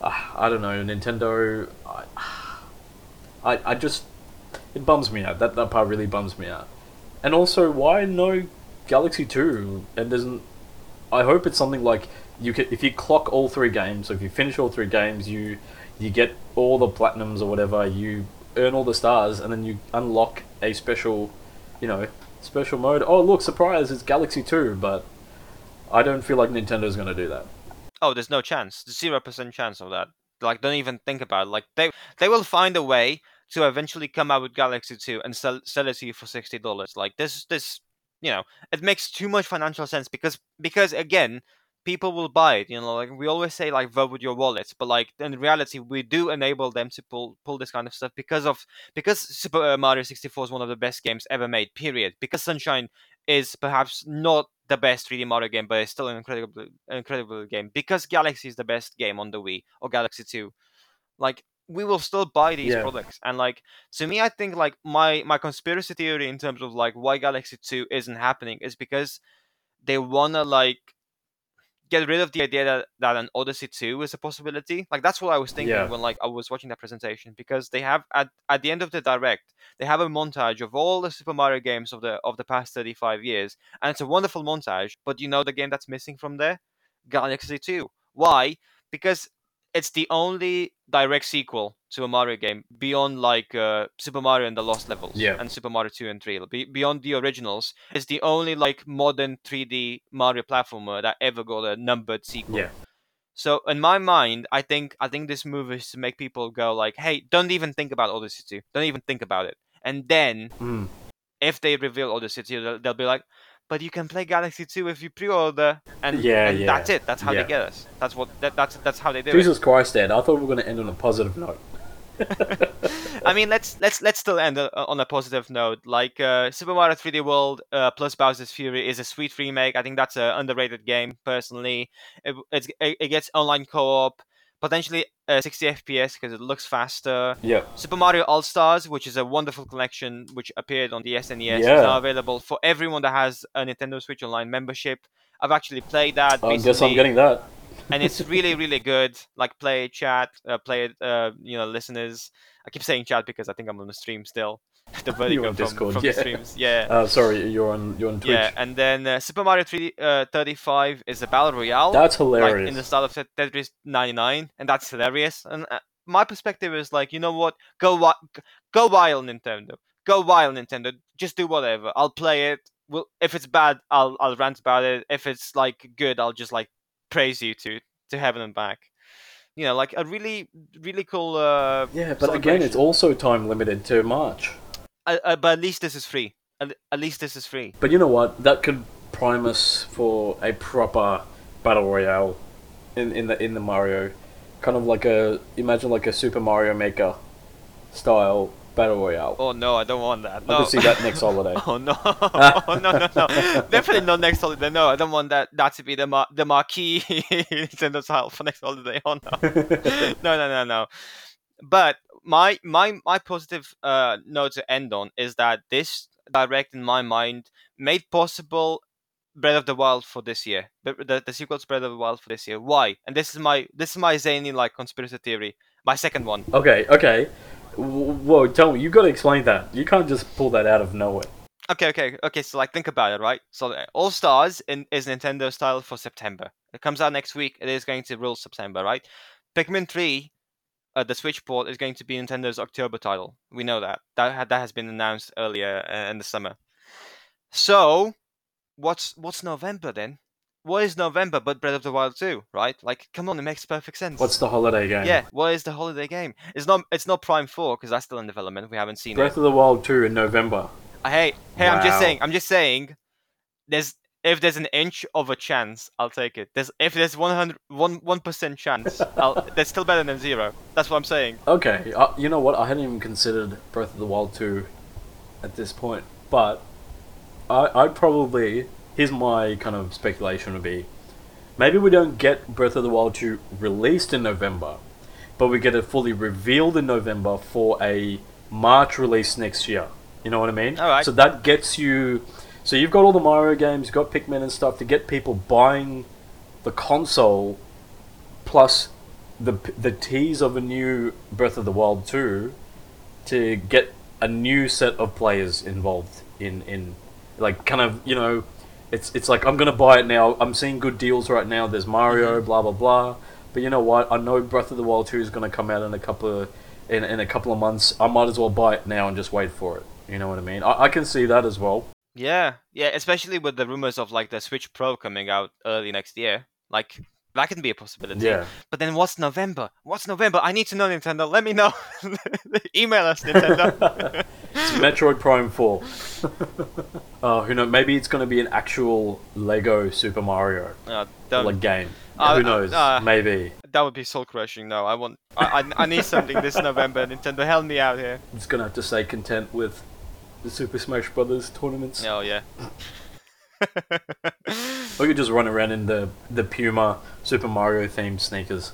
uh, I don't know, Nintendo. I, I, I just, it bums me out. That, that part really bums me out. And also, why no Galaxy Two? And doesn't. I hope it's something like you can if you clock all three games. So if you finish all three games, you you get all the platinums or whatever, you earn all the stars, and then you unlock a special, you know, special mode. Oh, look, surprise! It's Galaxy Two, but I don't feel like Nintendo's gonna do that. Oh, there's no chance. Zero percent chance of that. Like, don't even think about it. Like, they they will find a way to eventually come out with Galaxy Two and sell sell it to you for sixty dollars. Like, this this you know, it makes too much financial sense because because again, people will buy it. You know, like we always say, like vote with your wallet, but like in reality, we do enable them to pull pull this kind of stuff because of because Super uh, Mario 64 is one of the best games ever made. Period. Because Sunshine is perhaps not the best 3D Mario game, but it's still an incredible incredible game. Because Galaxy is the best game on the Wii or Galaxy 2. Like we will still buy these Yeah. products and like to me i think like my my conspiracy theory in terms of like why galaxy 2 isn't happening is because they want to like get rid of the idea that, that an odyssey 2 is a possibility. Like that's what i was thinking Yeah. when like i was watching that presentation because they have at, at the end of the direct they have a montage of all the super mario games of the of the past 35 years and it's a wonderful montage but you know the game that's missing from there? Galaxy 2 why? Because it's the only direct sequel to a Mario game beyond like uh, Super Mario and the Lost Levels Yeah. and Super Mario 2 and 3. Be- beyond the originals, it's the only like modern 3D Mario platformer that ever got a numbered sequel. Yeah. So in my mind, I think I think this move is to make people go like, "Hey, don't even think about Odyssey 2. Don't even think about it." And then Mm. if they reveal Odyssey 2, they'll, they'll be like, "But you can play Galaxy 2 if you pre-order." And Yeah, and yeah, that's it. That's how yeah. they get us. That's what that, that's that's how they do it. Jesus Christ, Dad! I thought we were gonna end on a positive note. I mean, let's let's let's still end on a positive note. Like uh, Super Mario 3D World uh, plus Bowser's Fury is a sweet remake. I think that's an underrated game personally. It it's, it, it gets online co-op, potentially uh, 60 FPS because it looks faster. Yeah. Super Mario All Stars, which is a wonderful collection which appeared on the SNES, is now available for everyone that has a Nintendo Switch Online membership. I've actually played that. I guess I'm getting that. and it's really really good like play chat uh, play it uh, you know listeners i keep saying chat because i think i'm on the stream still the vertigo from, Discord, from yeah. the streams yeah. Uh, sorry, you're on you're on Twitch. yeah and then uh, super mario 3 uh, 35 is a battle royale That's like hilarious. in the style of Tet- tetris 99 and that's hilarious. And uh, my perspective is like you know what? Go wi- go wild nintendo. Go wild nintendo. Just do whatever. I'll play it. Well if it's bad i'll i'll rant about it. If it's like good i'll just like praise you to to heaven and back. You know like a really really cool uh yeah, but again, it's also time limited to March. Uh, uh, but at least this is free at, at least this is free But you know what? That could prime us for a proper battle royale in in the in the Mario, kind of like a imagine like a Super Mario Maker style battle royale. oh no i don't want that I no could see that next holiday. Oh no! oh no no no! Definitely not next holiday. No, I don't want that. That to be the mar- the marquee Nintendo title for next holiday. Oh no! no no no no. But my my my positive uh, note to end on is that this direct in my mind made possible Breath of the Wild for this year. The, the, the sequel to Breath of the Wild for this year. Why? And this is my this is my zany like conspiracy theory. My second one. okay, okay. Whoa, tell me, you got to explain that. You can't just pull that out of nowhere. Okay, okay, okay. So like, think about it, right? So All Stars in, is Nintendo style for September. It comes out next week. It is going to rule September, right? Pikmin Three, uh, the Switch port is going to be Nintendo's October title. We know that. That ha- that has been announced earlier uh, in the summer. So, what's what's November then? What is November but Breath of the Wild 2, right? Like, come on, it makes perfect sense. What's the holiday game? yeah? What is the holiday game? It's not it's not Prime Four because that's still in development. We haven't seen it. Breath of the Wild 2 in November. Uh, Hey, hey, I'm just saying. I'm just saying. There's if there's an inch of a chance, I'll take it. There's if there's 100 one one percent chance, I'll, that's still better than zero. That's what I'm saying. Okay, uh, you know what? I hadn't even considered Breath of the Wild 2 at this point, but I I'd probably here's my kind of speculation would be maybe we don't get Breath of the Wild 2 released in November, but we get it fully revealed in November for a March release next year. You know what I mean? Alright. So that gets you. So you've got all the Mario games, you've got Pikmin and stuff to get people buying the console, plus the the tease of a new Breath of the Wild 2 to get a new set of players involved in in like kind of you know it's it's like I'm gonna buy it now. I'm seeing good deals right now. There's Mario, mm-hmm. blah blah blah. But you know what? I know Breath of the Wild two is gonna come out in a couple of in, in a couple of months. I might as well buy it now and just wait for it. You know what I mean? I, I can see that as well. Yeah, yeah, especially with the rumors of like the Switch Pro coming out early next year. Like that can be a possibility. Yeah. But then what's November? What's November? I need to know Nintendo. Let me know. Email us Nintendo. It's Metroid Prime 4. Oh, who knows? Maybe it's going to be an actual Lego Super Mario uh, don't- like game. Uh, who knows? uh, Maybe. that would be soul crushing. No, I want. I, I, I need something this November. Nintendo, help me out here. I'm just going to have to stay content with the Super Smash Brothers tournaments. Oh yeah. We could just run around in the the Puma Super Mario themed sneakers.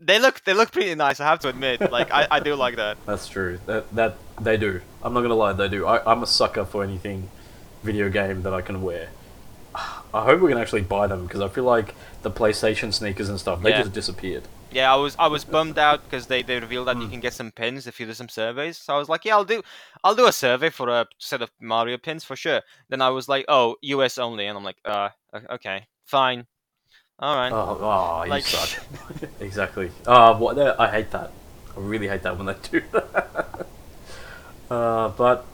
they look they look pretty nice. I have to admit. Like I, I do like that. That's true. That that they do. I'm not gonna lie, they do. I, I'm a sucker for anything video game that I can wear. I hope we can actually buy them because I feel like the PlayStation sneakers and stuff they Yeah. just disappeared. Yeah, I was I was bummed out because they, they revealed that you Hmm. can get some pins if you do some surveys. So I was like, yeah, I'll do I'll do a survey for a set of Mario pins for sure. Then I was like, oh, US only, and I'm like, uh, okay, fine, all right. Oh, oh you Like- suck. exactly. Oh, what? I hate that. I really hate that when they do that. uh, but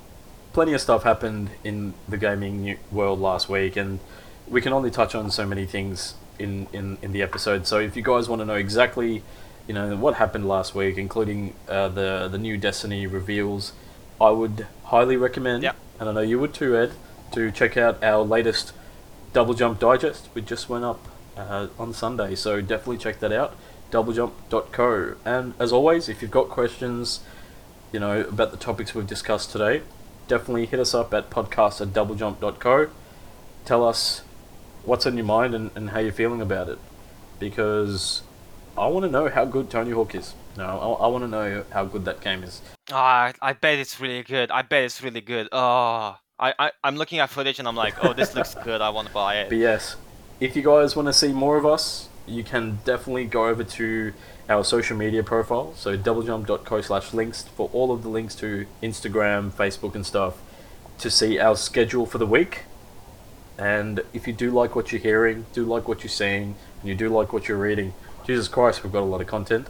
plenty of stuff happened in the gaming world last week, and we can only touch on so many things in, in, in the episode. So if you guys want to know exactly, you know, what happened last week, including uh, the the new Destiny reveals, I would highly recommend. Yep. And I know you would too, Ed, to check out our latest Double Jump Digest. We just went up uh, on Sunday, so definitely check that out. Doublejump.co. And as always, if you've got questions, you know, about the topics we've discussed today, definitely hit us up at podcast at doublejump.co. Tell us what's on your mind and, and how you're feeling about it. Because I want to know how good Tony Hawk is. No, I, I want to know how good that game is. Ah, I bet it's really good. I bet it's really good. Oh, I, I I'm looking at footage and I'm like, oh, this looks good. I want to buy it. But yes, if you guys want to see more of us, you can definitely go over to our social media profile. So doublejump.co slash links for all of the links to Instagram, Facebook, and stuff to see our schedule for the week. And if you do like what you're hearing, do like what you're seeing, and you do like what you're reading, Jesus Christ, we've got a lot of content.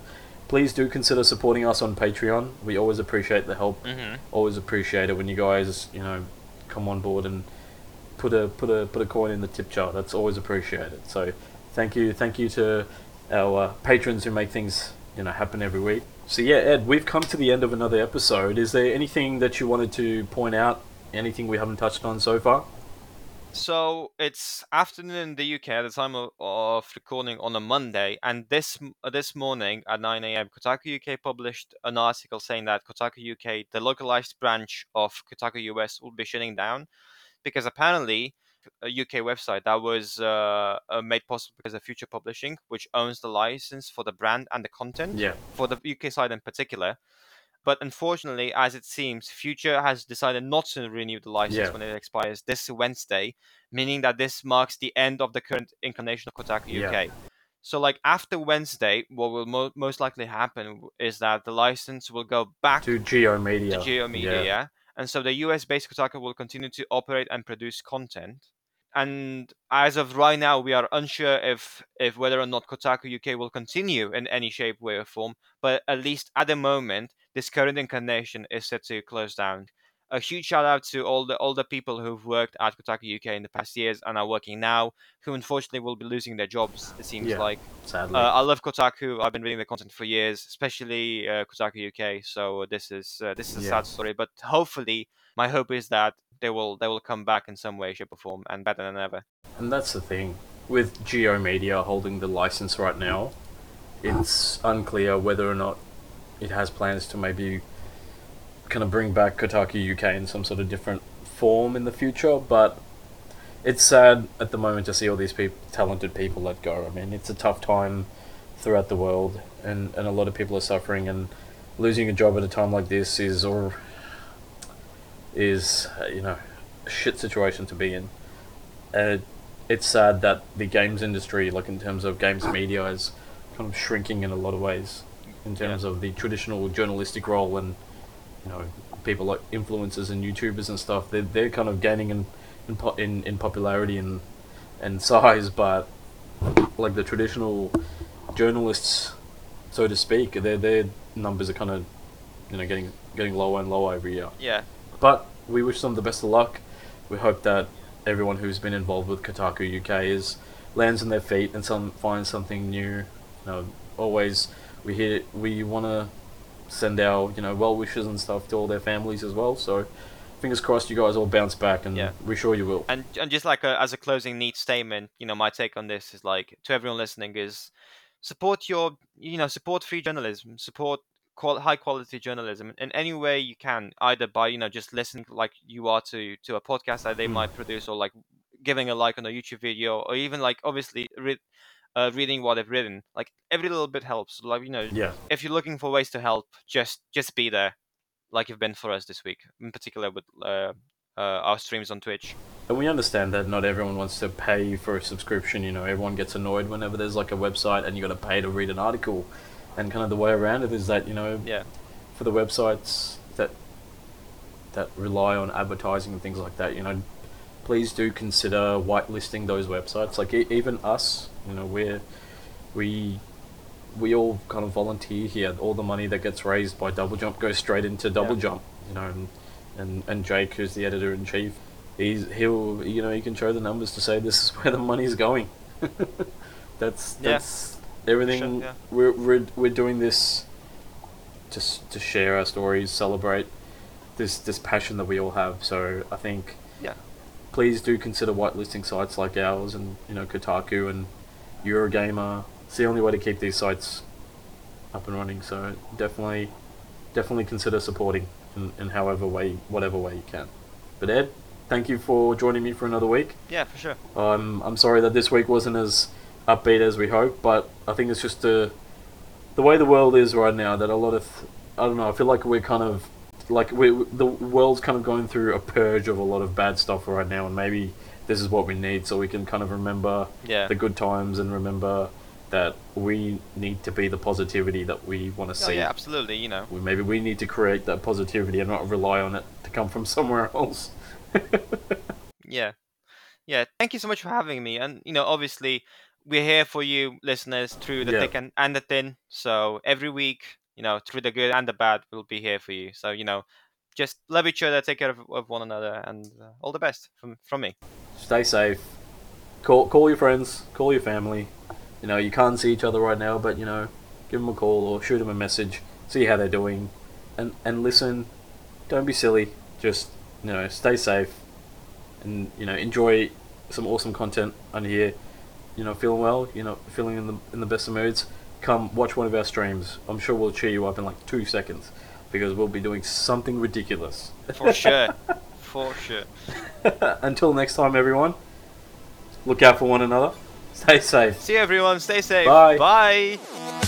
Please do consider supporting us on Patreon. We always appreciate the help. Hmm always appreciate it when you guys you know come on board and put a put a put a coin in the tip jar. That's always appreciated. So thank you thank you to our uh, patrons who make things you know happen every week. So yeah ed we've come to the end of another episode. Is there anything that you wanted to point out? Anything we haven't touched on so far So it's afternoon in the UK at the time of, of recording on a Monday, and this uh, this morning at 9 a.m. Kotaku UK published an article saying that Kotaku UK, the localized branch of Kotaku US, will be shutting down because apparently a UK website that was uh, uh, made possible because of Future Publishing, which owns the license for the brand and the content yeah for the UK side in particular. But unfortunately, as it seems, Future has decided not to renew the license Yeah. when it expires this Wednesday, meaning that this marks the end of the current incarnation of Kotaku UK. Yeah. So, like after Wednesday, what will mo- most likely happen is that the license will go back to G/O Media to G/O Media, yeah. And so the US based Kotaku will continue to operate and produce content. And as of right now, we are unsure if if whether or not Kotaku UK will continue in any shape, way, or form. But at least at the moment, this current incarnation is set to close down. A huge shout out to all the all the people who've worked at Kotaku UK in the past years and are working now, who unfortunately will be losing their jobs. It seems Yeah. like. sadly Uh, I love Kotaku. I've been reading the content for years, especially uh, Kotaku UK. So this is uh, this is a Yeah. sad story, but hopefully, my hope is that they will they will come back in some way, shape, or form, and better than ever. And that's the thing. With G/O Media holding the license right now, it's unclear whether or not it has plans to maybe kind of bring back Kotaku UK in some sort of different form in the future. But it's sad at the moment to see all these peop talented people let go. I mean, it's a tough time throughout the world, and, and a lot of people are suffering. And losing a job at a time like this is, or is uh, you know, a shit situation to be in. And it's sad that the games industry, like in terms of games media, is kind of shrinking in a lot of ways. In terms of the traditional journalistic role, and you know, people like influencers and YouTubers and stuff, they're, they're kind of gaining in in, in in popularity and and size, but like the traditional journalists, so to speak, their their numbers are kind of, you know, getting getting lower and lower every year. Yeah. But we wish them the best of luck. We hope that everyone who's been involved with Kotaku UK is lands on their feet and some finds something new. You know, always we hear we want to send our you know well wishes and stuff to all their families as well. So fingers crossed you guys all bounce back, and Yeah. we're sure you will. And and just like a, as a closing neat statement, you know, my take on this is like to everyone listening is support your you know support free journalism, support qual- high quality journalism in any way you can, either by you know just listening like you are to to a podcast that they Mm. might produce, or like giving a like on a YouTube video, or even like obviously re- uh, reading what they've written. Like every little bit helps. Like you know, Yeah, if you're looking for ways to help, just just be there, like you've been for us this week, in particular with uh, uh, our streams on Twitch. and we understand that not everyone wants to pay for a subscription. You know, everyone gets annoyed whenever there's like a website and you got to pay to read an article, and kind of the way around it is that you know Yeah. for the websites that that rely on advertising and things like that, you know, please do consider whitelisting those websites. Like e- even us, you know, we're we we all kind of volunteer here. All the money that gets raised by Double Jump goes straight into Double Yeah. Jump. You know, and, and and Jake, who's the editor in chief, he's he'll you know he can show the numbers to say this is where the money's going. that's that's everything. yeah. We're we're we're doing this just to share our stories, celebrate this this passion that we all have. So I think Yeah. please do consider whitelisting sites like ours and you know Kotaku and Eurogamer. It's the only way to keep these sites up and running. So definitely, definitely consider supporting in, in however way, whatever way you can. But Ed, thank you for joining me for another week. Yeah, for sure. I'm I'm sorry that this week wasn't as upbeat as we hope, but I think it's just the the way the world is right now. That a lot of I don't know. I feel like we're kind of like we the world's kind of going through a purge of a lot of bad stuff right now, and maybe this is what we need so we can kind of remember Yeah. the good times and remember that we need to be the positivity that we want to Oh, see. yeah, absolutely. You know. We- Maybe we need to create that positivity and not rely on it to come from somewhere else. Yeah. Yeah. Thank you so much for having me. And you know, obviously, we're here for you, listeners, through the Yeah. thick and, and the thin. So every week, you know, through the good and the bad, we'll be here for you. So you know, just love each other, take care of, of one another, and uh, all the best from from me. stay safe. Call call your friends, call your family. You know, you can't see each other right now, but you know, give them a call or shoot them a message, see how they're doing, and and listen. Don't be silly. Just you know, stay safe, and you know, enjoy some awesome content on here. You know, feeling well. You know, feeling in the in the best of moods. Come watch one of our streams. I'm sure we'll cheer you up in like two seconds, because we'll be doing something ridiculous. For sure. for sure. Until next time, everyone. Look out for one another. Stay safe. See you, everyone. Stay safe. Bye. Bye.